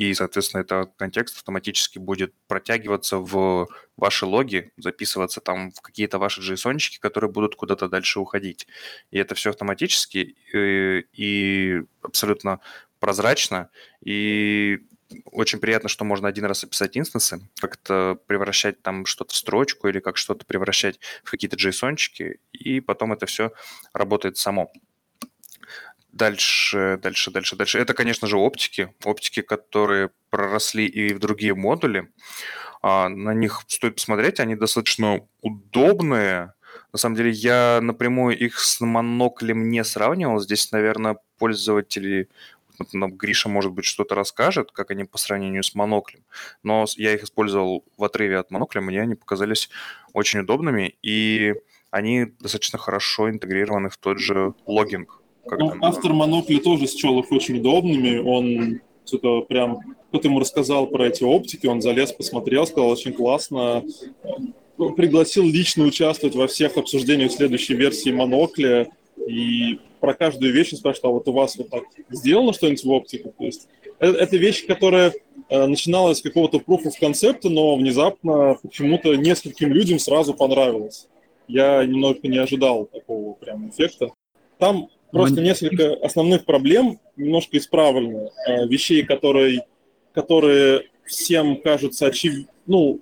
S6: и, соответственно, этот контекст автоматически будет протягиваться в ваши логи, записываться там в какие-то ваши json которые будут куда-то дальше уходить. И это все автоматически и, э, и абсолютно прозрачно, и очень приятно, что можно один раз описать инстансы, как-то превращать там что-то в строчку или как что-то превращать в какие-то json и потом это все работает само. Дальше, дальше, дальше, дальше. Это, конечно же, оптики. Оптики, которые проросли и в другие модули. А, на них стоит посмотреть, они достаточно удобные. На самом деле, я напрямую их с моноклем не сравнивал. Здесь, наверное, пользователи вот нам Гриша, может быть, что-то расскажет, как они по сравнению с моноклем. Но я их использовал в отрыве от монокля, мне они показались очень удобными, и они достаточно хорошо интегрированы в тот же логинг.
S5: Ну, автор монокля тоже счел их очень удобными. Он что-то прям... Кто-то ему рассказал про эти оптики, он залез, посмотрел, сказал, очень классно. Пригласил лично участвовать во всех обсуждениях следующей версии монокля. И про каждую вещь спрашивает, а вот у вас вот так сделано что-нибудь в оптике? То есть это, это вещь, которая э, начиналась с какого-то proof of concept, но внезапно почему-то нескольким людям сразу понравилось. Я немножко не ожидал такого прям эффекта. Там просто несколько основных проблем немножко исправлены. Э, вещей, которые, которые всем кажутся очевидными, ну,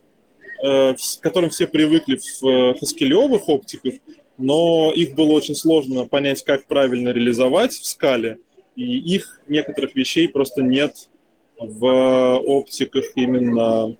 S5: э, к которым все привыкли в э, хаскелевых оптиках, но их было очень сложно понять, как правильно реализовать в скале, и их некоторых вещей просто нет в оптиках именно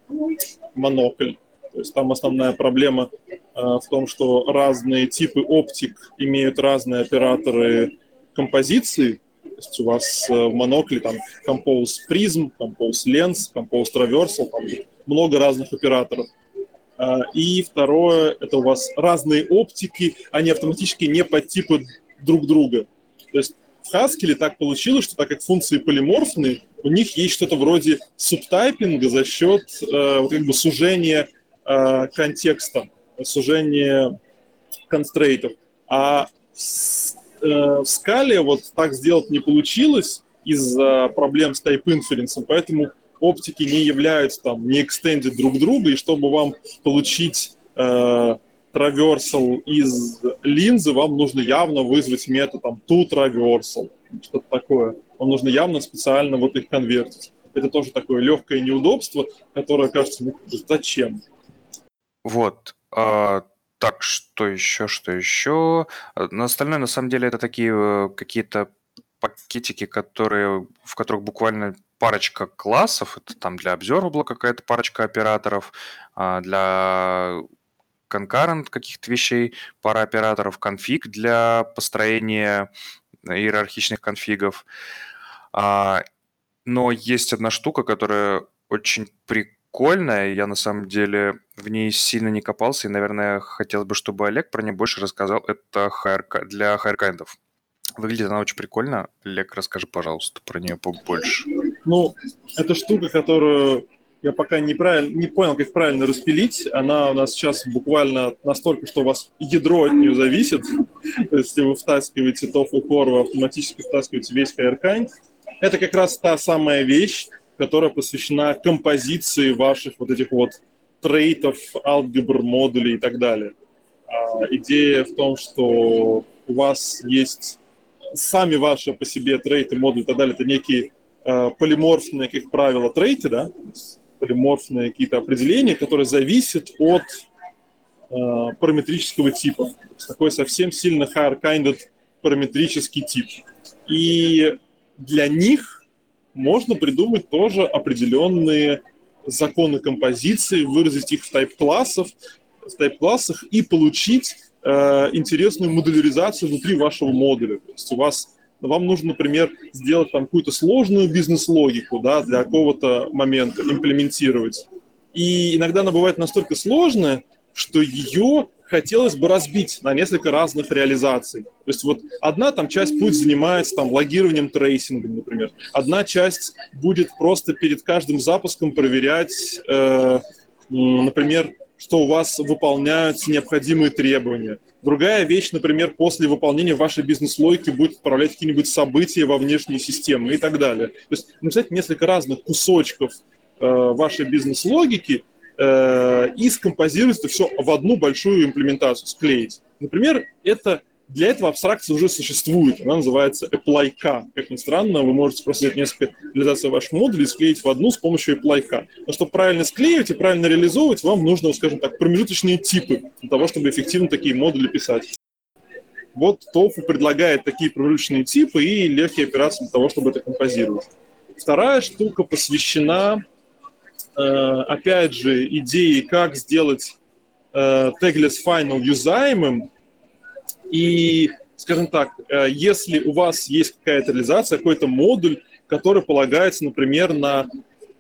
S5: монокль. То есть там основная проблема э, в том, что разные типы оптик имеют разные операторы композиции. То есть у вас э, в монокле там Compose Prism, Compose Lens, Compose Traversal, там много разных операторов. А, и второе, это у вас разные оптики, они автоматически не под типы друг друга. То есть в Haskell так получилось, что так как функции полиморфные, у них есть что-то вроде субтайпинга за счет э, вот как бы сужения э, контекста, сужения констрейтов. А в, э, в скале вот так сделать не получилось из-за проблем с type-инференсом, поэтому оптики не являются там, не экстендят друг друга, и чтобы вам получить э, traversal из линзы, вам нужно явно вызвать метод там to traversal, что-то такое. Вам нужно явно специально вот их конвертить. Это тоже такое легкое неудобство, которое кажется, ну, зачем?
S6: Вот. А, так, что еще, что еще? А, на остальное, на самом деле, это такие э, какие-то пакетики, которые, в которых буквально парочка классов. Это там для Observable какая-то парочка операторов, а, для concurrent каких-то вещей, пара операторов, конфиг для построения иерархичных конфигов. А, но есть одна штука, которая очень прикольная. Я на самом деле в ней сильно не копался, и, наверное, хотелось бы, чтобы Олег про нее больше рассказал. Это для хайркайндов. Выглядит она очень прикольно. Олег, расскажи, пожалуйста, про нее побольше.
S5: Ну, это штука, которую я пока неправильно, не понял, как правильно распилить. Она у нас сейчас буквально настолько, что у вас ядро от нее зависит. То есть, если вы втаскиваете TOFU Core, вы автоматически втаскиваете весь HireKind. Это как раз та самая вещь, которая посвящена композиции ваших вот этих вот трейтов, алгебр, модулей и так далее. А, идея в том, что у вас есть сами ваши по себе трейты, модули и так далее, это некие э, полиморфные, как правило, трейты, да, полиморфные какие-то определения, которые зависят от э, параметрического типа. Такой совсем сильно higher-kinded параметрический тип. И для них можно придумать тоже определенные законы композиции, выразить их в type-классах, в type-классах и получить э, интересную модуляризацию внутри вашего модуля. То есть у вас вам нужно, например, сделать там какую-то сложную бизнес-логику да, для какого-то момента, имплементировать. И иногда она бывает настолько сложная, что ее хотелось бы разбить на несколько разных реализаций. То есть вот одна там часть путь занимается там логированием, трейсингом, например. Одна часть будет просто перед каждым запуском проверять, э, например, что у вас выполняются необходимые требования. Другая вещь, например, после выполнения вашей бизнес-логики будет отправлять какие-нибудь события во внешние системы и так далее. То есть написать несколько разных кусочков э, вашей бизнес-логики э, и скомпозировать это все в одну большую имплементацию, склеить. Например, это для этого абстракция уже существует. Она называется apply-k. Как ни странно, вы можете просто несколько реализаций ваших модулей и склеить в одну с помощью apply-k. Но чтобы правильно склеивать и правильно реализовывать, вам нужно, скажем так, промежуточные типы для того, чтобы эффективно такие модули писать. Вот TOFU предлагает такие промежуточные типы и легкие операции для того, чтобы это композировать. Вторая штука посвящена, опять же, идее, как сделать э, tagless final юзаемым, и, скажем так, э, если у вас есть какая-то реализация, какой-то модуль, который полагается, например, на,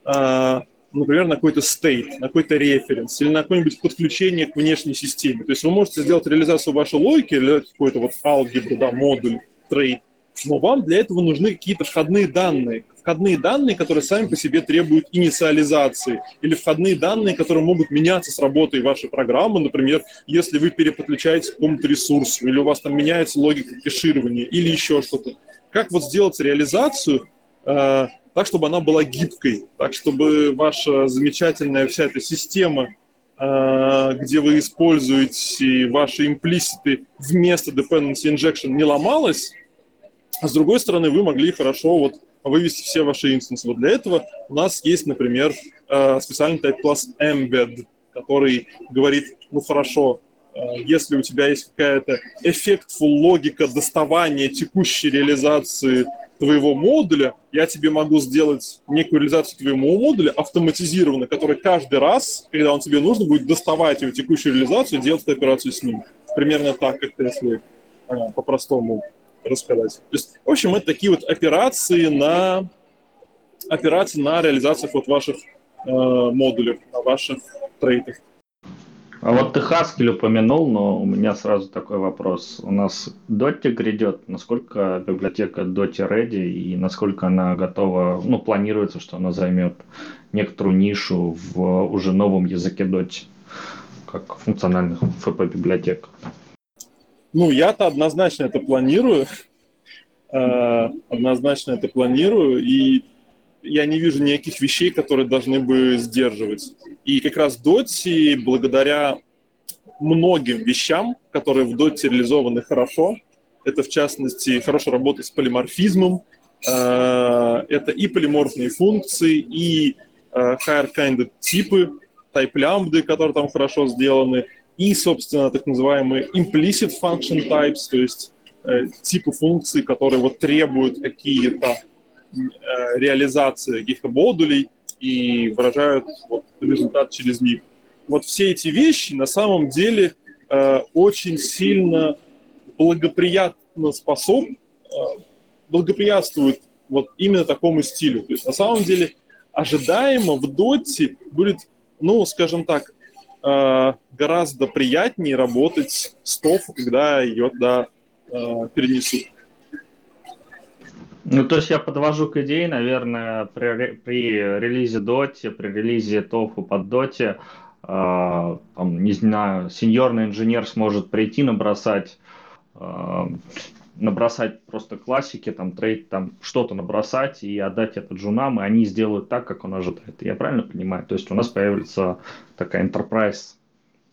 S5: э, например, на какой-то стейт, на какой-то референс или на какое-нибудь подключение к внешней системе. То есть вы можете сделать реализацию вашей логики или какой-то вот алгебру, да, модуль, трейд, но вам для этого нужны какие-то входные данные, входные данные, которые сами по себе требуют инициализации, или входные данные, которые могут меняться с работой вашей программы, например, если вы переподключаете к какому-то ресурсу, или у вас там меняется логика кэширования, или еще что-то. Как вот сделать реализацию э, так, чтобы она была гибкой, так, чтобы ваша замечательная вся эта система э, где вы используете ваши имплиситы вместо dependency injection не ломалась, а с другой стороны вы могли хорошо вот вывести все ваши инстансы. Вот для этого у нас есть, например, э, специальный type класс embed, который говорит, ну хорошо, э, если у тебя есть какая-то эффектфул логика доставания текущей реализации твоего модуля, я тебе могу сделать некую реализацию твоего модуля автоматизированно, который каждый раз, когда он тебе нужно, будет доставать его текущую реализацию делать эту операцию с ним. Примерно так, как если э, по-простому рассказать. То есть, в общем, это такие вот операции на операции на реализацию вот ваших э, модулей, на ваших трейдах.
S4: А вот ты Haskell упомянул, но у меня сразу такой вопрос. У нас Dotty грядет. Насколько библиотека Dotty ready и насколько она готова, ну, планируется, что она займет некоторую нишу в уже новом языке Dotty, как функциональных FP-библиотек?
S5: Ну, я-то однозначно это планирую. Э, однозначно это планирую. И я не вижу никаких вещей, которые должны бы сдерживать. И как раз Доти, благодаря многим вещам, которые в Доте реализованы хорошо, это в частности хорошая работа с полиморфизмом, э, это и полиморфные функции, и э, higher-kinded типы, type-лямбды, которые там хорошо сделаны, и, собственно, так называемые implicit function types, то есть э, типы функций, которые вот требуют какие-то э, реализации каких-то модулей и выражают вот, результат через них. Вот все эти вещи на самом деле э, очень сильно благоприятно способ, э, благоприятствуют вот именно такому стилю. То есть на самом деле ожидаемо в доте будет, ну, скажем так, гораздо приятнее работать с тофу, когда ее туда э, перенесут.
S4: Ну, то есть я подвожу к идее, наверное, при, при релизе Доти, при релизе Тофу под Доте, э, не знаю, сеньорный инженер сможет прийти, набросать э, набросать просто классики, там, трейд, там, что-то набросать и отдать это джунам, и они сделают так, как он ожидает. Я правильно понимаю? То есть у нас появится такая enterprise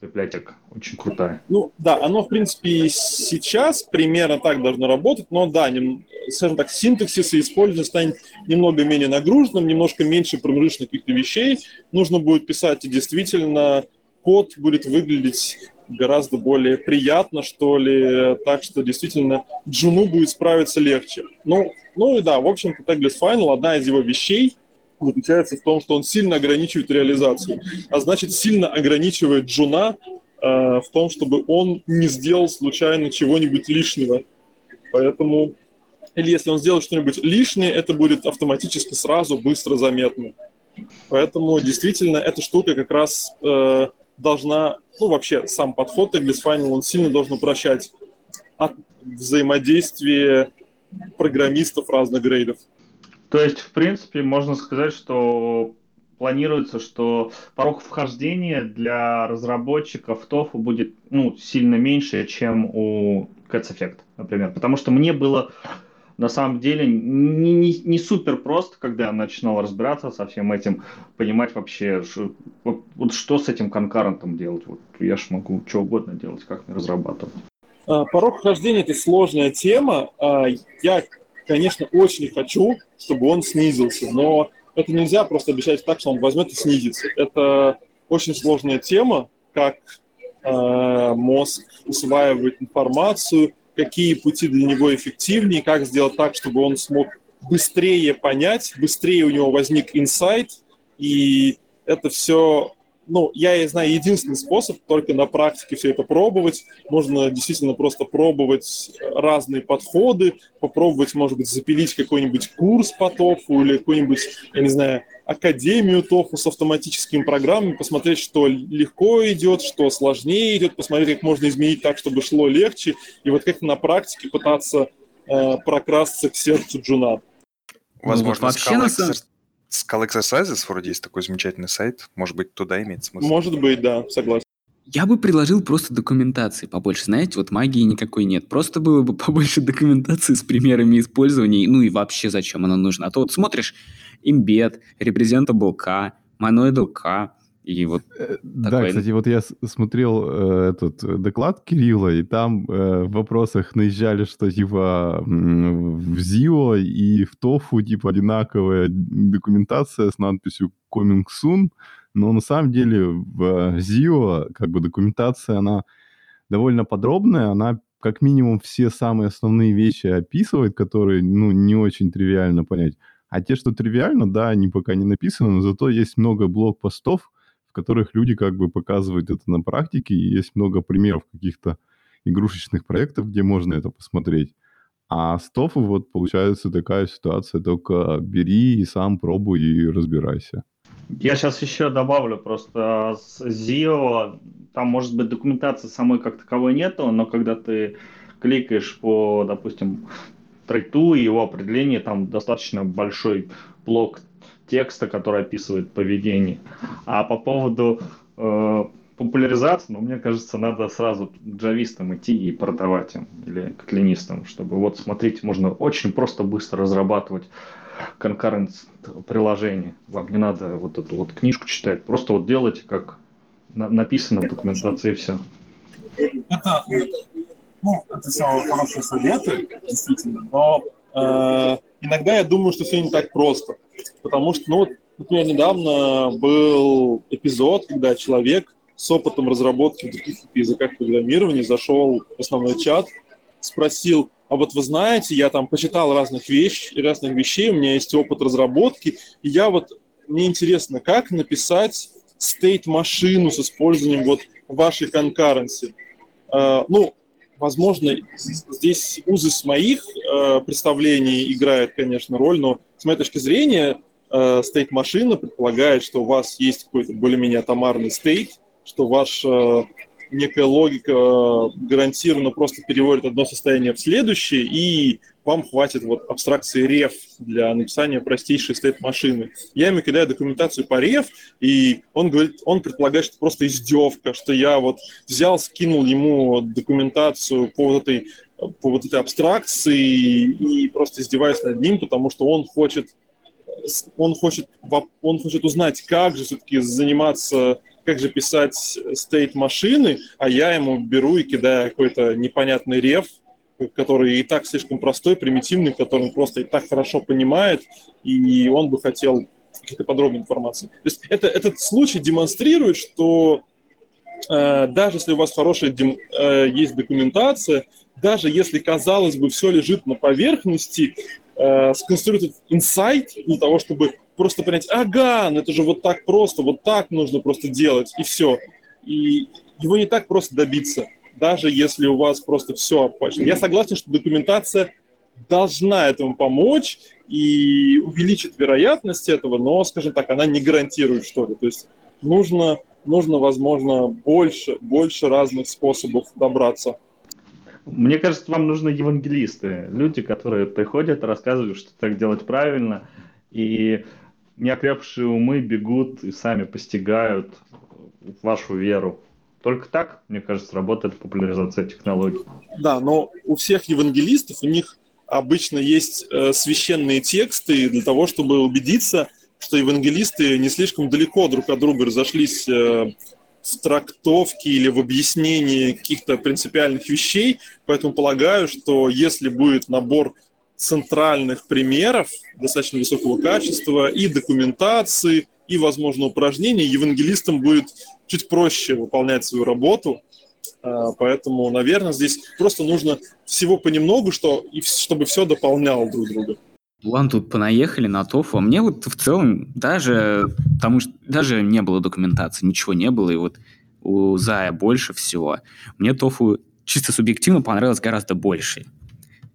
S4: библиотека, очень крутая.
S5: Ну, да, оно, в принципе, сейчас примерно так должно работать, но, да, нем, скажем так, синтаксис и использование станет немного менее нагруженным, немножко меньше промежуточных каких-то вещей. Нужно будет писать, и действительно код будет выглядеть гораздо более приятно, что ли, так что действительно джуну будет справиться легче. Ну, ну и да, в общем-то, Tagless Final, одна из его вещей заключается в том, что он сильно ограничивает реализацию, а значит, сильно ограничивает джуна э, в том, чтобы он не сделал случайно чего-нибудь лишнего. Поэтому, или если он сделает что-нибудь лишнее, это будет автоматически сразу быстро заметно. Поэтому действительно эта штука как раз э, должна, ну вообще сам подход English Final, он сильно должен упрощать от взаимодействия программистов разных грейдов.
S4: То есть, в принципе, можно сказать, что планируется, что порог вхождения для разработчиков TOFU будет ну, сильно меньше, чем у Cats Effect, например. Потому что мне было на самом деле не, не, не супер просто, когда я начинал разбираться со всем этим, понимать вообще, что, вот, вот что с этим конкурентом делать. Вот я ж могу что угодно делать, как мне разрабатывать.
S5: А, порог вхождения – это сложная тема. А, я, конечно, очень хочу, чтобы он снизился, но это нельзя просто обещать так, что он возьмет и снизится. Это очень сложная тема, как э, мозг усваивает информацию – какие пути для него эффективнее, как сделать так, чтобы он смог быстрее понять, быстрее у него возник инсайт, и это все, ну, я знаю единственный способ только на практике все это пробовать. Можно действительно просто пробовать разные подходы, попробовать, может быть, запилить какой-нибудь курс по ТОФУ или какой-нибудь, я не знаю, академию ТОФУ с автоматическими программами, посмотреть, что легко идет, что сложнее идет, посмотреть, как можно изменить так, чтобы шло легче, и вот как на практике пытаться э, прокрасться к сердцу джуна.
S6: Возможно, ну, вот вообще на самом... Skull Exercises вроде есть такой замечательный сайт. Может быть, туда имеет смысл?
S5: Может быть, да, согласен.
S3: Я бы предложил просто документации побольше. Знаете, вот магии никакой нет. Просто было бы побольше документации с примерами использования. Ну и вообще зачем она нужна. А то вот смотришь, embed, representable K, monoidal K, и вот
S1: э, Да, такой... кстати, вот я смотрел э, этот доклад Кирилла, и там э, в вопросах наезжали, что типа в ZIO и в TOFU типа одинаковая документация с надписью Coming Soon, но на самом деле в ZIO как бы документация, она довольно подробная, она как минимум все самые основные вещи описывает, которые, ну, не очень тривиально понять. А те, что тривиально, да, они пока не написаны, но зато есть много блог-постов, в которых люди как бы показывают это на практике, и есть много примеров каких-то игрушечных проектов, где можно это посмотреть. А с вот получается такая ситуация, только бери и сам пробуй и разбирайся.
S4: Я сейчас еще добавлю, просто с ZIO, там может быть документации самой как таковой нету, но когда ты кликаешь по, допустим, трейду и его определение, там достаточно большой блок текста, который описывает поведение. А по поводу э, популяризации, ну, мне кажется, надо сразу джавистам идти и продавать им, или котлинистам, чтобы вот, смотрите, можно очень просто быстро разрабатывать конкуренц приложение. Вам не надо вот эту вот книжку читать, просто вот делайте, как на написано в документации, и все.
S5: Это ну, это все хорошие советы, действительно, но э, иногда я думаю, что все не так просто. Потому что, ну, например, недавно был эпизод, когда человек с опытом разработки в других языках программирования зашел в основной чат, спросил, а вот вы знаете, я там почитал разных вещей, разных вещей, у меня есть опыт разработки, и я вот, мне интересно, как написать стейт-машину с использованием вот вашей конкуренции. Uh, ну, возможно, здесь узы моих uh, представлений играет, конечно, роль, но с моей точки зрения стейт-машина предполагает, что у вас есть какой-то более-менее атомарный стейт, что ваша некая логика э, гарантированно просто переводит одно состояние в следующее, и вам хватит вот абстракции реф для написания простейшей стейт-машины. Я ему кидаю документацию по реф, и он говорит, он предполагает, что просто издевка, что я вот взял, скинул ему документацию по вот этой, по вот этой абстракции и просто издеваюсь над ним, потому что он хочет он хочет, он хочет узнать, как же все-таки заниматься как же писать стейт машины, а я ему беру и кидаю какой-то непонятный реф, который и так слишком простой, примитивный, который он просто и так хорошо понимает, и он бы хотел какие-то подробные информации. То есть это, этот случай демонстрирует, что э, даже если у вас хорошая дем, э, есть документация, даже если, казалось бы, все лежит на поверхности, э, сконструировать инсайт для того, чтобы просто понять, ага, ну это же вот так просто, вот так нужно просто делать, и все. И его не так просто добиться, даже если у вас просто все опачено. Я согласен, что документация должна этому помочь и увеличит вероятность этого, но, скажем так, она не гарантирует что-то. То есть нужно, нужно, возможно, больше, больше разных способов добраться.
S4: Мне кажется, вам нужны евангелисты, люди, которые приходят, рассказывают, что так делать правильно, и неокрепшие умы бегут и сами постигают вашу веру. Только так, мне кажется, работает популяризация технологий.
S5: Да, но у всех евангелистов, у них обычно есть э, священные тексты для того, чтобы убедиться, что евангелисты не слишком далеко друг от друга разошлись э, в трактовке или в объяснении каких-то принципиальных вещей. Поэтому полагаю, что если будет набор центральных примеров достаточно высокого качества и документации, и, возможно, упражнений, евангелистам будет чуть проще выполнять свою работу. А, поэтому, наверное, здесь просто нужно всего понемногу, что, и чтобы все дополняло друг друга.
S3: Ладно, тут понаехали на тофу. А мне вот в целом даже, потому что даже не было документации, ничего не было, и вот у Зая больше всего. Мне тофу чисто субъективно понравилось гораздо больше.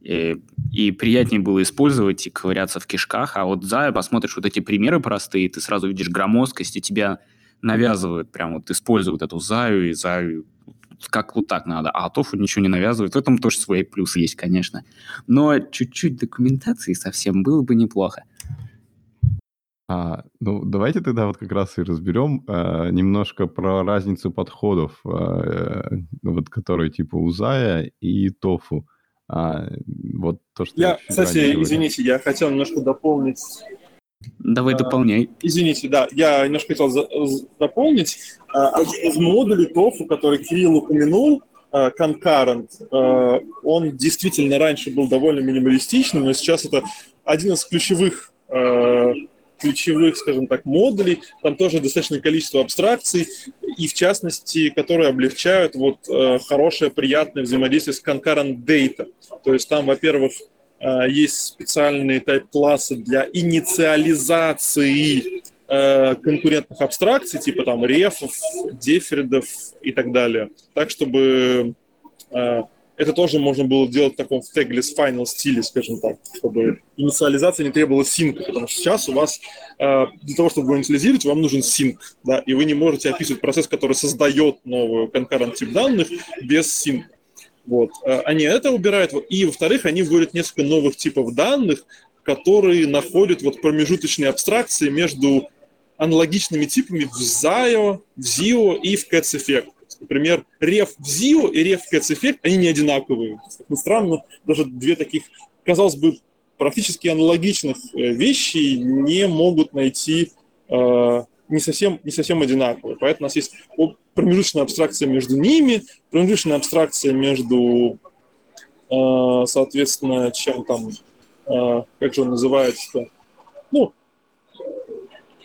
S3: И, и приятнее было использовать и ковыряться в кишках. А вот Зая, посмотришь вот эти примеры простые, ты сразу видишь громоздкость, и тебя навязывают, прям вот используют эту Заю, и Заю как вот так надо, а Тофу ничего не навязывает. В этом тоже свои плюсы есть, конечно. Но чуть-чуть документации совсем было бы неплохо.
S1: А, ну, давайте тогда вот как раз и разберем а, немножко про разницу подходов, э, вот, которые типа у Зая и Тофу. А, вот то, что
S5: я, я кстати, извините, я хотел немножко дополнить.
S3: Давай а, дополняй.
S5: Извините, да, я немножко хотел за, за, дополнить. А, один из модулей TOFU, который Кирилл упомянул, а, Concurrent, а, он действительно раньше был довольно минималистичным, но сейчас это один из ключевых а, ключевых, скажем так, модулей. Там тоже достаточное количество абстракций, и в частности, которые облегчают вот э, хорошее, приятное взаимодействие с concurrent data. То есть там, во-первых, э, есть специальные тайп-классы для инициализации э, конкурентных абстракций, типа там рефов, деферидов и так далее. Так, чтобы это тоже можно было делать в таком tagless final стиле, скажем так, чтобы инициализация не требовала синка, потому что сейчас у вас э, для того, чтобы его инициализировать, вам нужен синк, да, и вы не можете описывать процесс, который создает новую concurrent тип данных без синка. Вот. Э, они это убирают, и, во-вторых, они вводят несколько новых типов данных, которые находят вот промежуточные абстракции между аналогичными типами в ZIO, в ZIO и в Cats Effect. Например, реф в ZIO и реф в Cats Effect, они не одинаковые. Как странно, даже две таких, казалось бы, практически аналогичных э, вещей не могут найти э, не совсем, не совсем одинаковые. Поэтому у нас есть промежуточная абстракция между ними, промежуточная абстракция между, э, соответственно, чем там, э, как же он называется-то? Ну,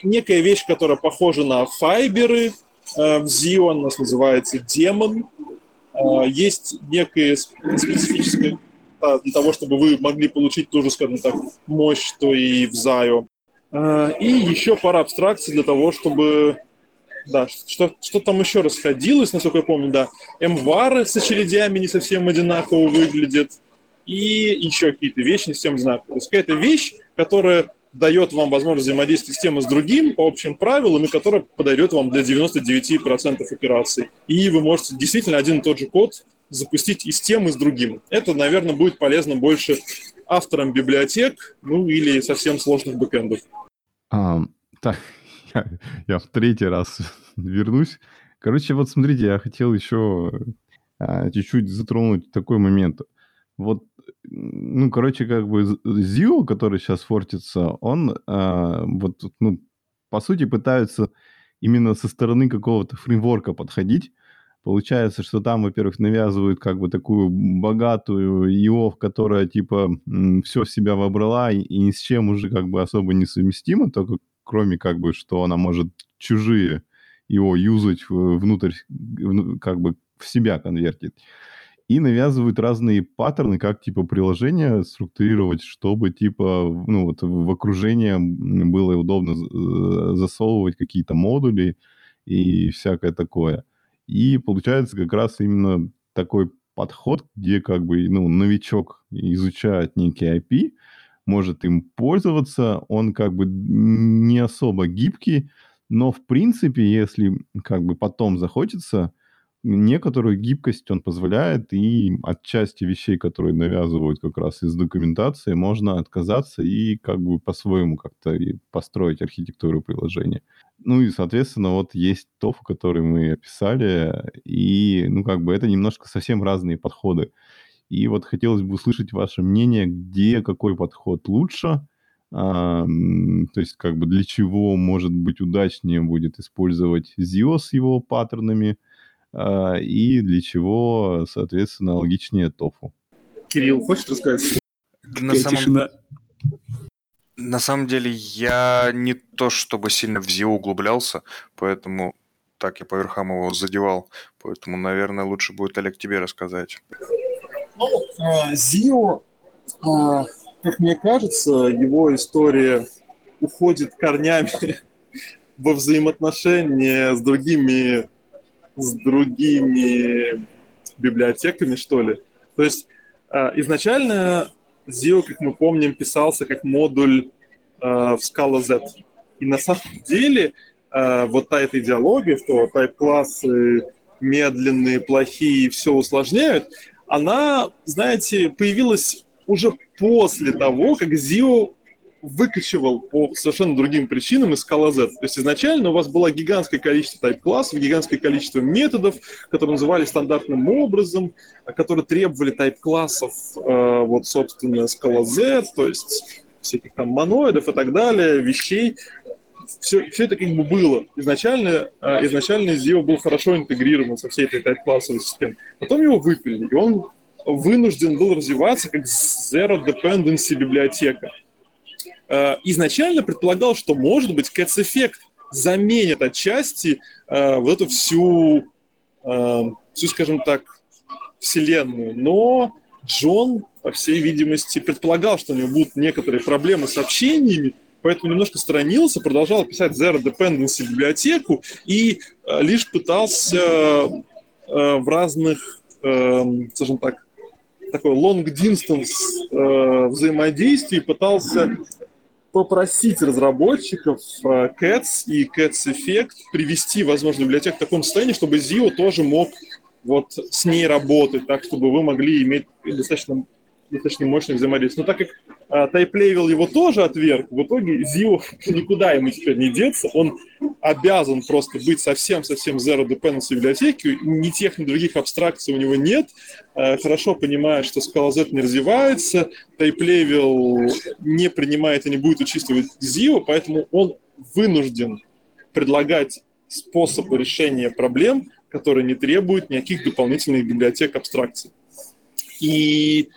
S5: некая вещь, которая похожа на файберы в Zio, у нас называется демон. Э, есть некая специфическая для того, чтобы вы могли получить ту же, скажем так, мощь, что и в Zio. Э, и еще пара абстракций для того, чтобы да, что, что там еще расходилось, насколько я помню, да. Мвары с очередями не совсем одинаково выглядят. И еще какие-то вещи не совсем одинаковые. То есть какая-то вещь, которая дает вам возможность взаимодействовать с тем и с другим по общим правилам, и которая подойдет вам для 99% операций. И вы можете действительно один и тот же код запустить и с тем, и с другим. Это, наверное, будет полезно больше авторам библиотек, ну или совсем сложных бэкэндов.
S1: А, так, я, я в третий раз вернусь. Короче, вот смотрите, я хотел еще а, чуть-чуть затронуть такой момент. Вот, ну, короче, как бы Zio, который сейчас фортится, он а, вот, ну, по сути, пытаются именно со стороны какого-то фреймворка подходить. Получается, что там, во-первых, навязывают как бы такую богатую ИО, которая типа все в себя вобрала и, и ни с чем уже как бы особо не совместима, только кроме как бы, что она может чужие его юзать внутрь, как бы в себя конвертить. И навязывают разные паттерны, как типа приложение структурировать, чтобы типа, ну вот в окружение было удобно засовывать какие-то модули и всякое такое. И получается как раз именно такой подход, где как бы, ну, новичок изучает некий IP, может им пользоваться, он как бы не особо гибкий, но в принципе, если как бы потом захочется, некоторую гибкость он позволяет, и от части вещей, которые навязывают как раз из документации, можно отказаться и как бы по-своему как-то построить архитектуру приложения. Ну и, соответственно, вот есть TOF, который мы описали, и, ну, как бы это немножко совсем разные подходы. И вот хотелось бы услышать ваше мнение, где какой подход лучше, а, то есть как бы для чего, может быть, удачнее будет использовать ZIO с его паттернами, и для чего, соответственно, логичнее тофу.
S5: Кирилл, хочешь рассказать?
S6: На самом... На самом деле я не то чтобы сильно в ZIO углублялся, поэтому так я по верхам его задевал. Поэтому, наверное, лучше будет Олег тебе рассказать.
S5: Ну, Зио, а, как мне кажется, его история уходит корнями во взаимоотношения с другими, с другими библиотеками, что ли. То есть а, изначально Zio, как мы помним, писался как модуль в Scala Z. И на самом деле вот та эта идеология, что тайп-классы медленные, плохие, все усложняют, она, знаете, появилась уже после того, как Zio выкачивал по совершенно другим причинам из Scala Z. То есть изначально у вас было гигантское количество тайп-классов, гигантское количество методов, которые называли стандартным образом, которые требовали тайп-классов, э, вот, собственно, Scala Z, то есть всяких там моноидов и так далее, вещей, все, все это как бы было. Изначально, э, изначально Zio был хорошо интегрирован со всей этой тайп-классовой системой. Потом его выпилили, и он вынужден был развиваться как Zero Dependency библиотека. Э, изначально предполагал, что, может быть, Cats Effect заменит отчасти э, вот эту всю, всю, скажем так, вселенную. Но Джон, по всей видимости, предполагал, что у него будут некоторые проблемы с общениями, поэтому немножко сторонился, продолжал писать Zero Dependency библиотеку и э, лишь пытался э, в разных, э, скажем так, такой long distance э, взаимодействии пытался попросить разработчиков э, Cats и Cats Effect привести, возможно, библиотеку в таком состоянии, чтобы Zio тоже мог вот с ней работать, так, чтобы вы могли иметь достаточно достаточно мощное взаимодействие. Но так как а, его тоже отверг, в итоге Zio никуда ему теперь не деться, он обязан просто быть совсем-совсем zero dependency библиотеки, ни тех, ни других абстракций у него нет, а, хорошо понимает, что Scala Z не развивается, TypeLevel не принимает и не будет учитывать Zio, поэтому он вынужден предлагать способы решения проблем, которые не требуют никаких дополнительных библиотек абстракций. И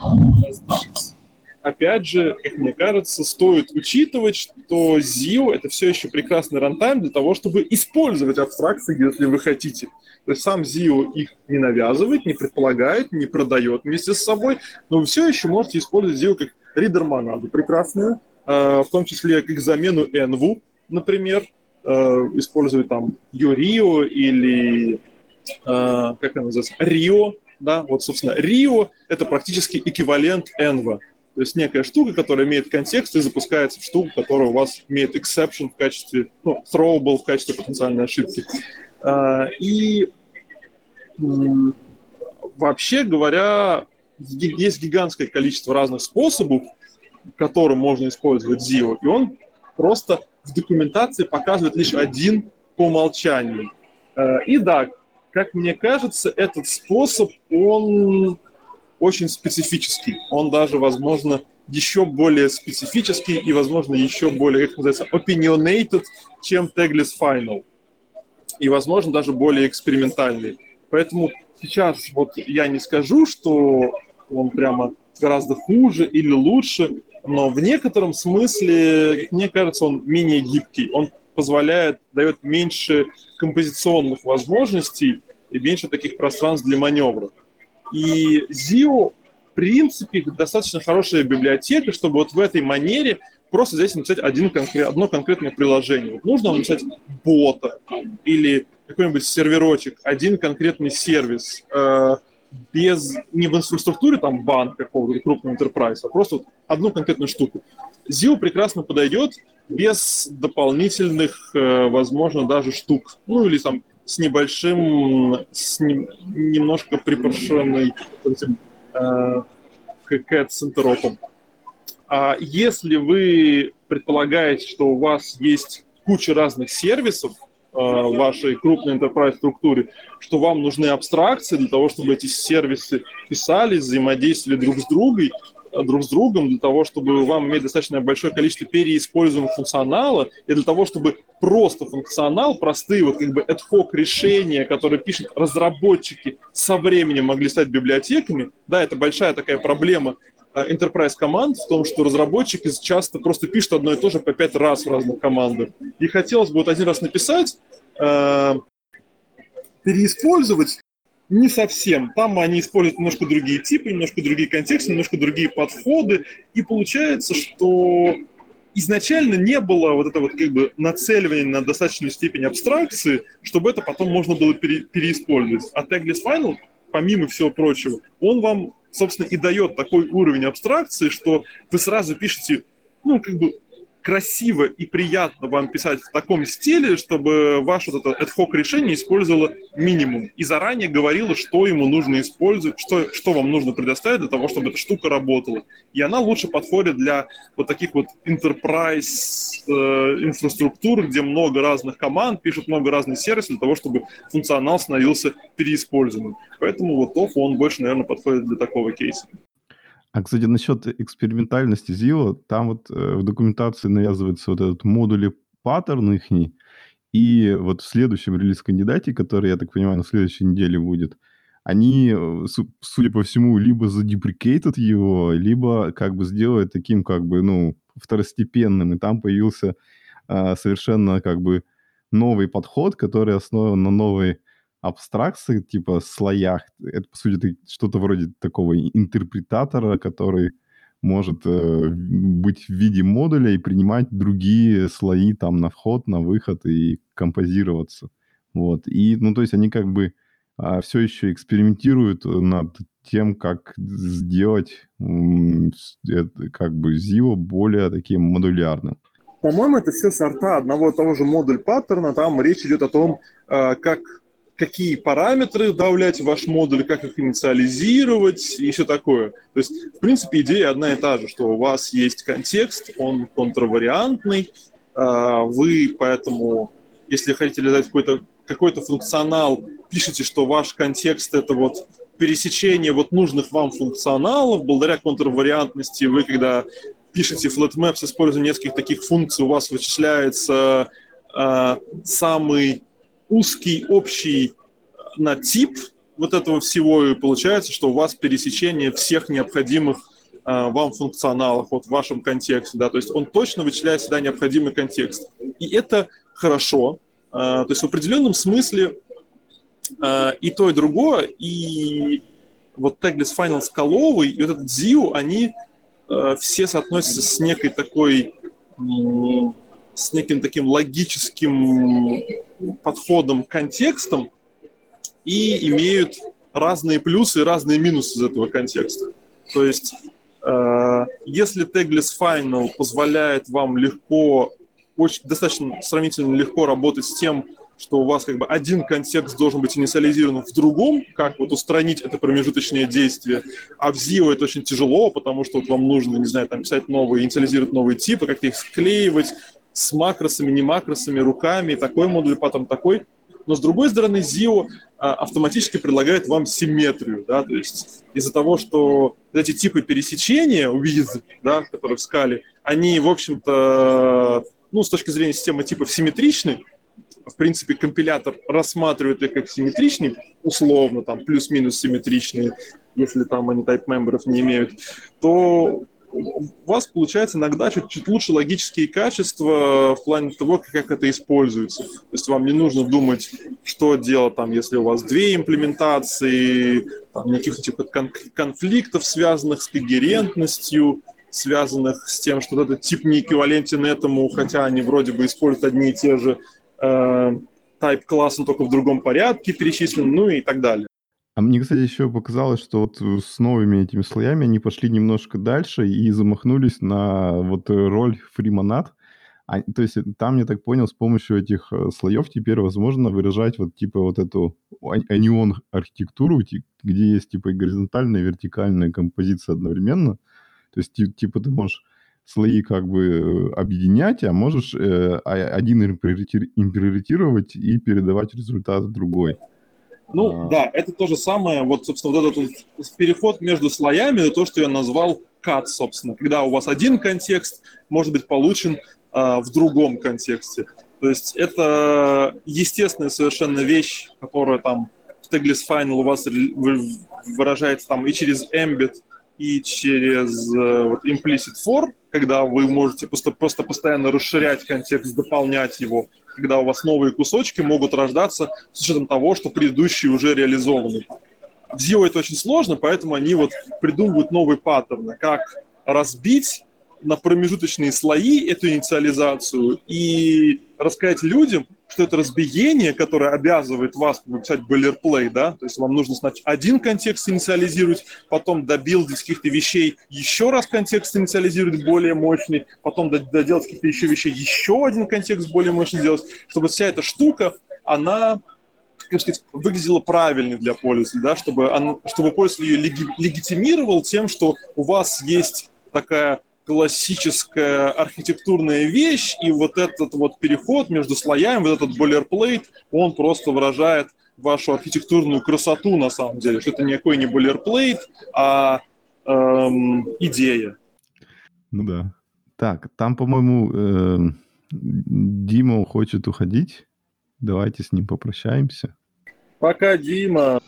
S5: опять же, мне кажется, стоит учитывать, что ZIO — это все еще прекрасный рантайм для того, чтобы использовать абстракции, если вы хотите. То есть сам ZIO их не навязывает, не предполагает, не продает вместе с собой, но вы все еще можете использовать ZIO как ридер-монаду прекрасную, э, в том числе как замену Envu, например, э, использовать там Юрио или, э, как она называется, Rio, да, вот, собственно, Rio — это практически эквивалент Enva. То есть некая штука, которая имеет контекст и запускается в штуку, которая у вас имеет exception в качестве, ну, throwable в качестве потенциальной ошибки. И вообще говоря, есть гигантское количество разных способов, которым можно использовать ZIO, и он просто в документации показывает лишь один по умолчанию. Э, и да, как мне кажется, этот способ, он очень специфический. Он даже, возможно, еще более специфический и, возможно, еще более, как называется, opinionated, чем Tagless Final. И, возможно, даже более экспериментальный. Поэтому сейчас вот я не скажу, что он прямо гораздо хуже или лучше, но в некотором смысле, мне кажется, он менее гибкий. Он позволяет, дает меньше композиционных возможностей и меньше таких пространств для маневра. И ZIO, в принципе, достаточно хорошая библиотека, чтобы вот в этой манере просто здесь написать один конкрет, одно конкретное приложение. Вот нужно написать бота или какой-нибудь серверочек, один конкретный сервис, э, без, не в инфраструктуре там банк какого-то крупного enterprise, а просто вот одну конкретную штуку. ZIO прекрасно подойдет без дополнительных, э, возможно, даже штук. Ну, или там с небольшим, с не, немножко припоршенной этим, э, cat А если вы предполагаете, что у вас есть куча разных сервисов, в вашей крупной enterprise структуре, что вам нужны абстракции для того, чтобы эти сервисы писали, взаимодействовали друг с другом, друг с другом, для того, чтобы вам иметь достаточно большое количество переиспользуемого функционала, и для того, чтобы просто функционал, простые вот как бы ad hoc решения, которые пишут разработчики, со временем могли стать библиотеками, да, это большая такая проблема Э, enterprise команд в том, что разработчики часто просто пишут одно и то же по пять раз в разных командах. И хотелось бы вот один раз написать, э, переиспользовать не совсем. Там они используют немножко другие типы, немножко другие контексты, немножко другие подходы. И получается, что изначально не было вот этого как бы нацеливания на достаточную степень абстракции, чтобы это потом можно было пере, переиспользовать. А Tagless Final, помимо всего прочего, он вам собственно, и дает такой уровень абстракции, что вы сразу пишете, ну, как бы красиво и приятно вам писать в таком стиле, чтобы ваше вот это ad решение использовало минимум и заранее говорило, что ему нужно использовать, что, что вам нужно предоставить для того, чтобы эта штука работала. И она лучше подходит для вот таких вот enterprise э, инфраструктур, где много разных команд, пишут много разных сервисов для того, чтобы функционал становился переиспользуемым. Поэтому вот TOF, он больше, наверное, подходит для такого кейса.
S1: А, кстати, насчет экспериментальности Zio, там вот э, в документации навязывается вот этот модули паттерн их, и вот в следующем релиз-кандидате, который, я так понимаю, на следующей неделе будет, они, э, судя по всему, либо задеприкейтят его, либо как бы сделают таким как бы, ну, второстепенным, и там появился а, совершенно как бы новый подход, который основан на новой абстракции, типа слоях. Это, по сути, что-то вроде такого интерпретатора, который может э, быть в виде модуля и принимать другие слои там на вход, на выход и композироваться. Вот. И, ну, то есть они как бы а, все еще экспериментируют над тем, как сделать это, как бы ZIO более таким модулярным.
S5: По-моему, это все сорта одного и того же модуль паттерна. Там речь идет о том, э, как какие параметры добавлять в ваш модуль, как их инициализировать и все такое. То есть, в принципе, идея одна и та же, что у вас есть контекст, он контравариантный, а, вы поэтому, если хотите реализовать какой-то какой функционал, пишите, что ваш контекст – это вот пересечение вот нужных вам функционалов, благодаря контравариантности вы, когда пишете flatmap с использованием нескольких таких функций, у вас вычисляется э, самый узкий общий э, на тип вот этого всего, и получается, что у вас пересечение всех необходимых а, вам функционалах, вот в вашем контексте, да, то есть он точно вычисляет всегда необходимый контекст. И это хорошо, а, то есть в определенном смысле а, и то, и другое, и вот Tagless Final скаловый и вот этот ZIO, они все соотносятся с некой такой, с неким таким логическим подходом к контекстам и имеют разные плюсы и разные минусы из этого контекста. То есть Э, если Tagless Final позволяет вам легко, очень, достаточно сравнительно легко работать с тем, что у вас как бы один контекст должен быть инициализирован в другом, как вот устранить это промежуточное действие. А в ZIO это очень тяжело, потому что вот вам нужно, не знаю, там писать новые, инициализировать новые типы, как-то их склеивать с макросами, не макросами, руками, такой модуль, потом такой. Но с другой стороны, ZIO а, автоматически предлагает вам симметрию, да, то есть из-за того, что эти типы пересечения, with, да, которые в скале, они, в общем-то, ну, с точки зрения системы типов симметричны, в принципе, компилятор рассматривает их как симметричные, условно, там, плюс-минус симметричные, если там они type мемберов не имеют, то у вас получается иногда чуть-чуть лучше логические качества в плане того, как это используется. То есть вам не нужно думать, что делать там, если у вас две имплементации, там, никаких типа кон- конфликтов, связанных с когерентностью, связанных с тем, что этот тип не эквивалентен этому, хотя они вроде бы используют одни и те же э, type классы, только в другом порядке перечислены, ну и так далее.
S1: А мне, кстати, еще показалось, что вот э, с новыми этими слоями они пошли немножко дальше и замахнулись на вот э, роль фримонад. А, то есть э, там, я так понял, с помощью этих слоев теперь возможно выражать вот типа вот эту анион архитектуру, где есть типа и горизонтальная, и вертикальная композиция одновременно. То есть типа ты можешь слои как бы объединять, а можешь э, один имприоритировать и передавать результат другой.
S5: Ну, а... да, это то же самое, вот, собственно, вот этот вот переход между слоями, то, что я назвал cut, собственно, когда у вас один контекст может быть получен а, в другом контексте. То есть это естественная совершенно вещь, которая там в Tagless Final у вас выражается там и через Embed, и через э, вот, implicit for, когда вы можете просто, просто постоянно расширять контекст, дополнять его, когда у вас новые кусочки могут рождаться с учетом того, что предыдущие уже реализованы. В Zio это очень сложно, поэтому они вот придумывают новые паттерны, как разбить на промежуточные слои эту инициализацию и рассказать людям, что это разбиение, которое обязывает вас написать boilerplate, да, то есть вам нужно сначала один контекст инициализировать, потом добилдить каких-то вещей, еще раз контекст инициализировать более мощный, потом доделать каких-то еще вещей, еще один контекст более мощный сделать, чтобы вся эта штука, она как сказать, выглядела правильной для пользователя, да, чтобы, он, чтобы пользователь ее леги, легитимировал тем, что у вас есть такая классическая архитектурная вещь, и вот этот вот переход между слоями, вот этот boilerplate, он просто выражает вашу архитектурную красоту на самом деле, что это никакой не boilerplate, а эм, идея.
S1: Ну да. Так, там, по-моему, э, Дима хочет уходить. Давайте с ним попрощаемся.
S5: Пока, Дима.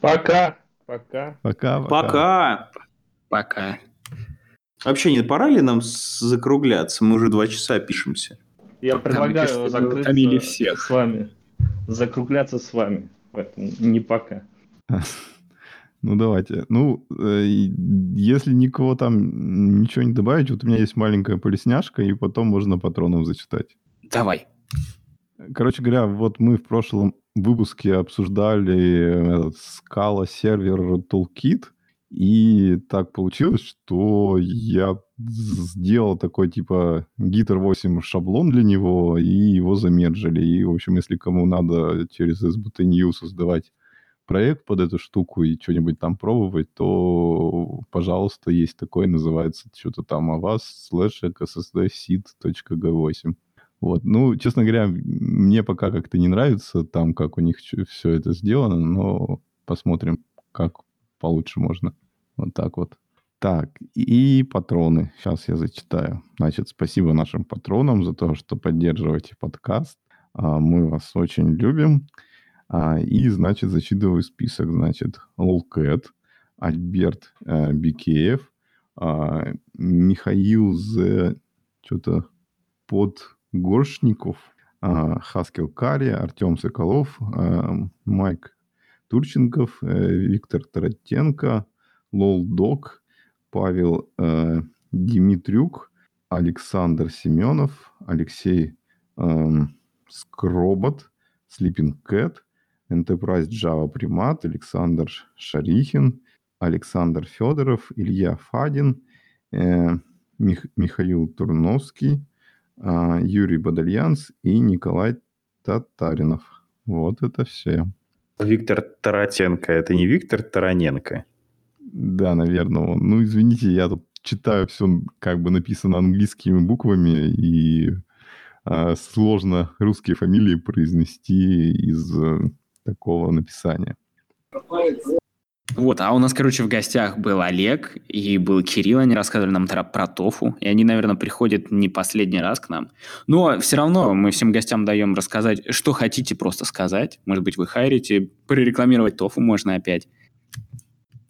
S4: Пока. Пока.
S1: Пока.
S2: Пока. Пока.
S3: пока.
S2: Вообще, не пора ли нам закругляться? Мы уже два часа пишемся.
S4: Я Там, предлагаю закрыться всех. с вами. Закругляться с вами. Поэтому не пока.
S1: Ну, давайте. Ну, э, если никого там ничего не добавить, вот у меня есть маленькая полесняшка, и потом можно патронов зачитать.
S3: Давай.
S1: Короче говоря, вот мы в прошлом выпуске обсуждали этот Scala сервер Toolkit, и так получилось, что я сделал такой типа Gitter 8 шаблон для него, и его замержили. И, в общем, если кому надо через SBTNU создавать проект под эту штуку и что-нибудь там пробовать, то, пожалуйста, есть такой, называется что-то там о вас, slash ssdseed.g8. Вот. Ну, честно говоря, мне пока как-то не нравится там, как у них все это сделано, но посмотрим, как получше можно. Вот так вот. Так, и патроны. Сейчас я зачитаю. Значит, спасибо нашим патронам за то, что поддерживаете подкаст. А, мы вас очень любим. А, и, значит, зачитываю список. Значит, Лолкэт, Альберт э, Бикеев, а, Михаил З. Что-то Подгоршников, Хаскел Карри, Артем Соколов, Майк Турченков, э, Виктор Таратенко, Лол Док, Павел э, Димитрюк, Александр Семенов, Алексей эм, Скробот, Sleeping Cat, Enterprise Java Примат, Александр Шарихин, Александр Федоров, Илья Фадин, э, Мих, Михаил Турновский, э, Юрий Бадальянс и Николай Татаринов. Вот это все.
S2: Виктор Таратенко. Это не Виктор Тараненко?
S1: Да, наверное. Ну, извините, я тут читаю все как бы написано английскими буквами, и э, сложно русские фамилии произнести из э, такого написания.
S3: Вот, а у нас, короче, в гостях был Олег и был Кирилл, они рассказывали нам про тофу, и они, наверное, приходят не последний раз к нам. Но все равно мы всем гостям даем рассказать, что хотите просто сказать. Может быть, вы хайрите, прорекламировать тофу можно опять.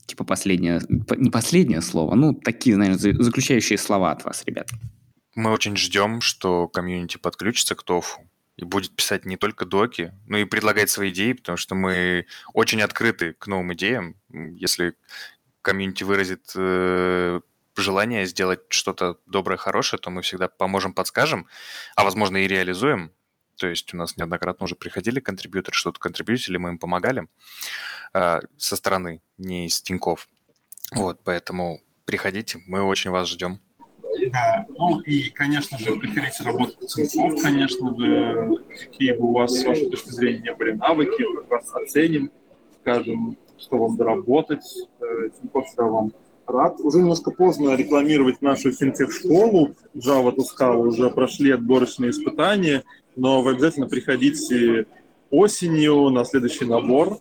S3: Типа последнее, не последнее слово, ну, такие, наверное, заключающие слова от вас, ребят.
S6: Мы очень ждем, что комьюнити подключится к тофу и будет писать не только доки, но и предлагать свои идеи, потому что мы очень открыты к новым идеям. Если комьюнити выразит э, желание сделать что-то доброе, хорошее, то мы всегда поможем, подскажем, а возможно и реализуем. То есть у нас неоднократно уже приходили контрибьюторы, что-то контрибьютили, мы им помогали э, со стороны, не из Тиньков. Вот, поэтому приходите, мы очень вас ждем.
S5: Да, ну и, конечно же, преферите с Тинькофф, конечно же, какие бы у вас, с вашей точки зрения, не были навыки, мы вас оценим, скажем, что вам доработать, э, Тинькофф всегда вам рад. Уже немножко поздно рекламировать нашу финтех-школу Java Scala, уже прошли отборочные испытания, но вы обязательно приходите осенью на следующий набор.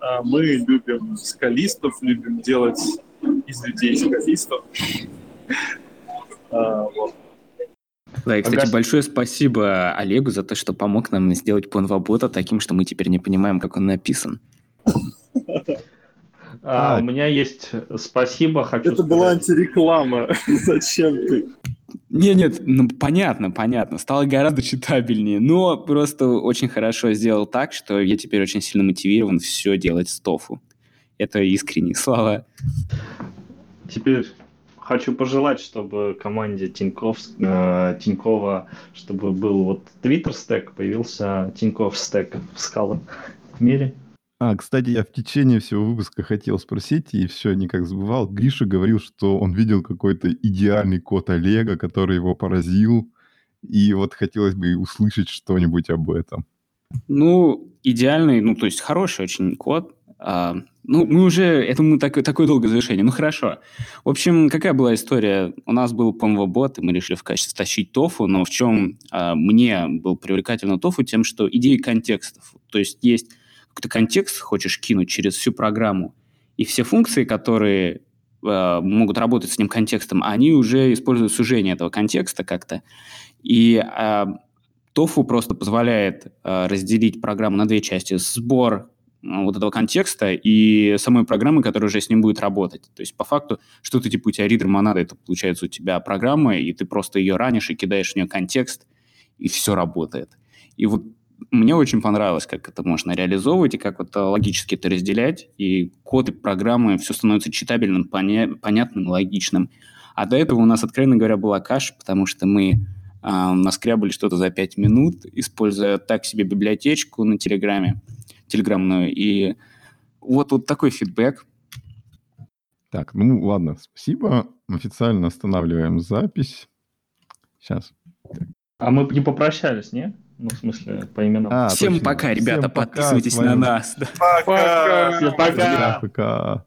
S5: А, мы любим скалистов, любим делать из людей скалистов.
S3: А, да, и, кстати, большое спасибо Олегу за то, что помог нам сделать план таким, что мы теперь не понимаем, как он написан.
S4: А, у меня есть спасибо, хочу
S5: Это сказать. была антиреклама. Зачем ты?
S3: Не, нет, ну понятно, понятно. Стало гораздо читабельнее, но просто очень хорошо сделал так, что я теперь очень сильно мотивирован все делать с тофу. Это искренние слова.
S4: Теперь хочу пожелать, чтобы команде Тиньков, э, Тинькова, чтобы был вот Twitter стек, появился Тиньков стек в скалах мире.
S1: А, кстати, я в течение всего выпуска хотел спросить, и все никак забывал. Гриша говорил, что он видел какой-то идеальный код Олега, который его поразил, и вот хотелось бы услышать что-нибудь об этом.
S3: Ну, идеальный, ну, то есть хороший очень код, а, ну, мы уже... Это мы так, такое долгое завершение. Ну, хорошо. В общем, какая была история? У нас был PMV-бот, и мы решили в качестве стащить тофу, но в чем а, мне был привлекательно тофу? Тем, что идеи контекстов. То есть есть какой-то контекст, хочешь кинуть через всю программу, и все функции, которые а, могут работать с ним контекстом, они уже используют сужение этого контекста как-то. И а, тофу просто позволяет а, разделить программу на две части. Сбор вот этого контекста и самой программы, которая уже с ним будет работать. То есть, по факту, что-то типа у тебя ридер монада, это получается у тебя программа, и ты просто ее ранишь и кидаешь в нее контекст, и все работает. И вот мне очень понравилось, как это можно реализовывать и как вот логически это разделять, и код и программы, все становится читабельным, поня- понятным, логичным. А до этого у нас, откровенно говоря, была каша, потому что мы э, наскрябали что-то за 5 минут, используя так себе библиотечку на Телеграме, телеграммную. И вот, вот такой фидбэк.
S1: Так, ну ладно, спасибо. Официально останавливаем запись. Сейчас.
S4: А мы не попрощались, не? Ну, в смысле, по именам. А,
S3: Всем точно. пока, ребята, Всем подписывайтесь пока, на нас.
S5: Пока.
S1: Пока. пока. пока.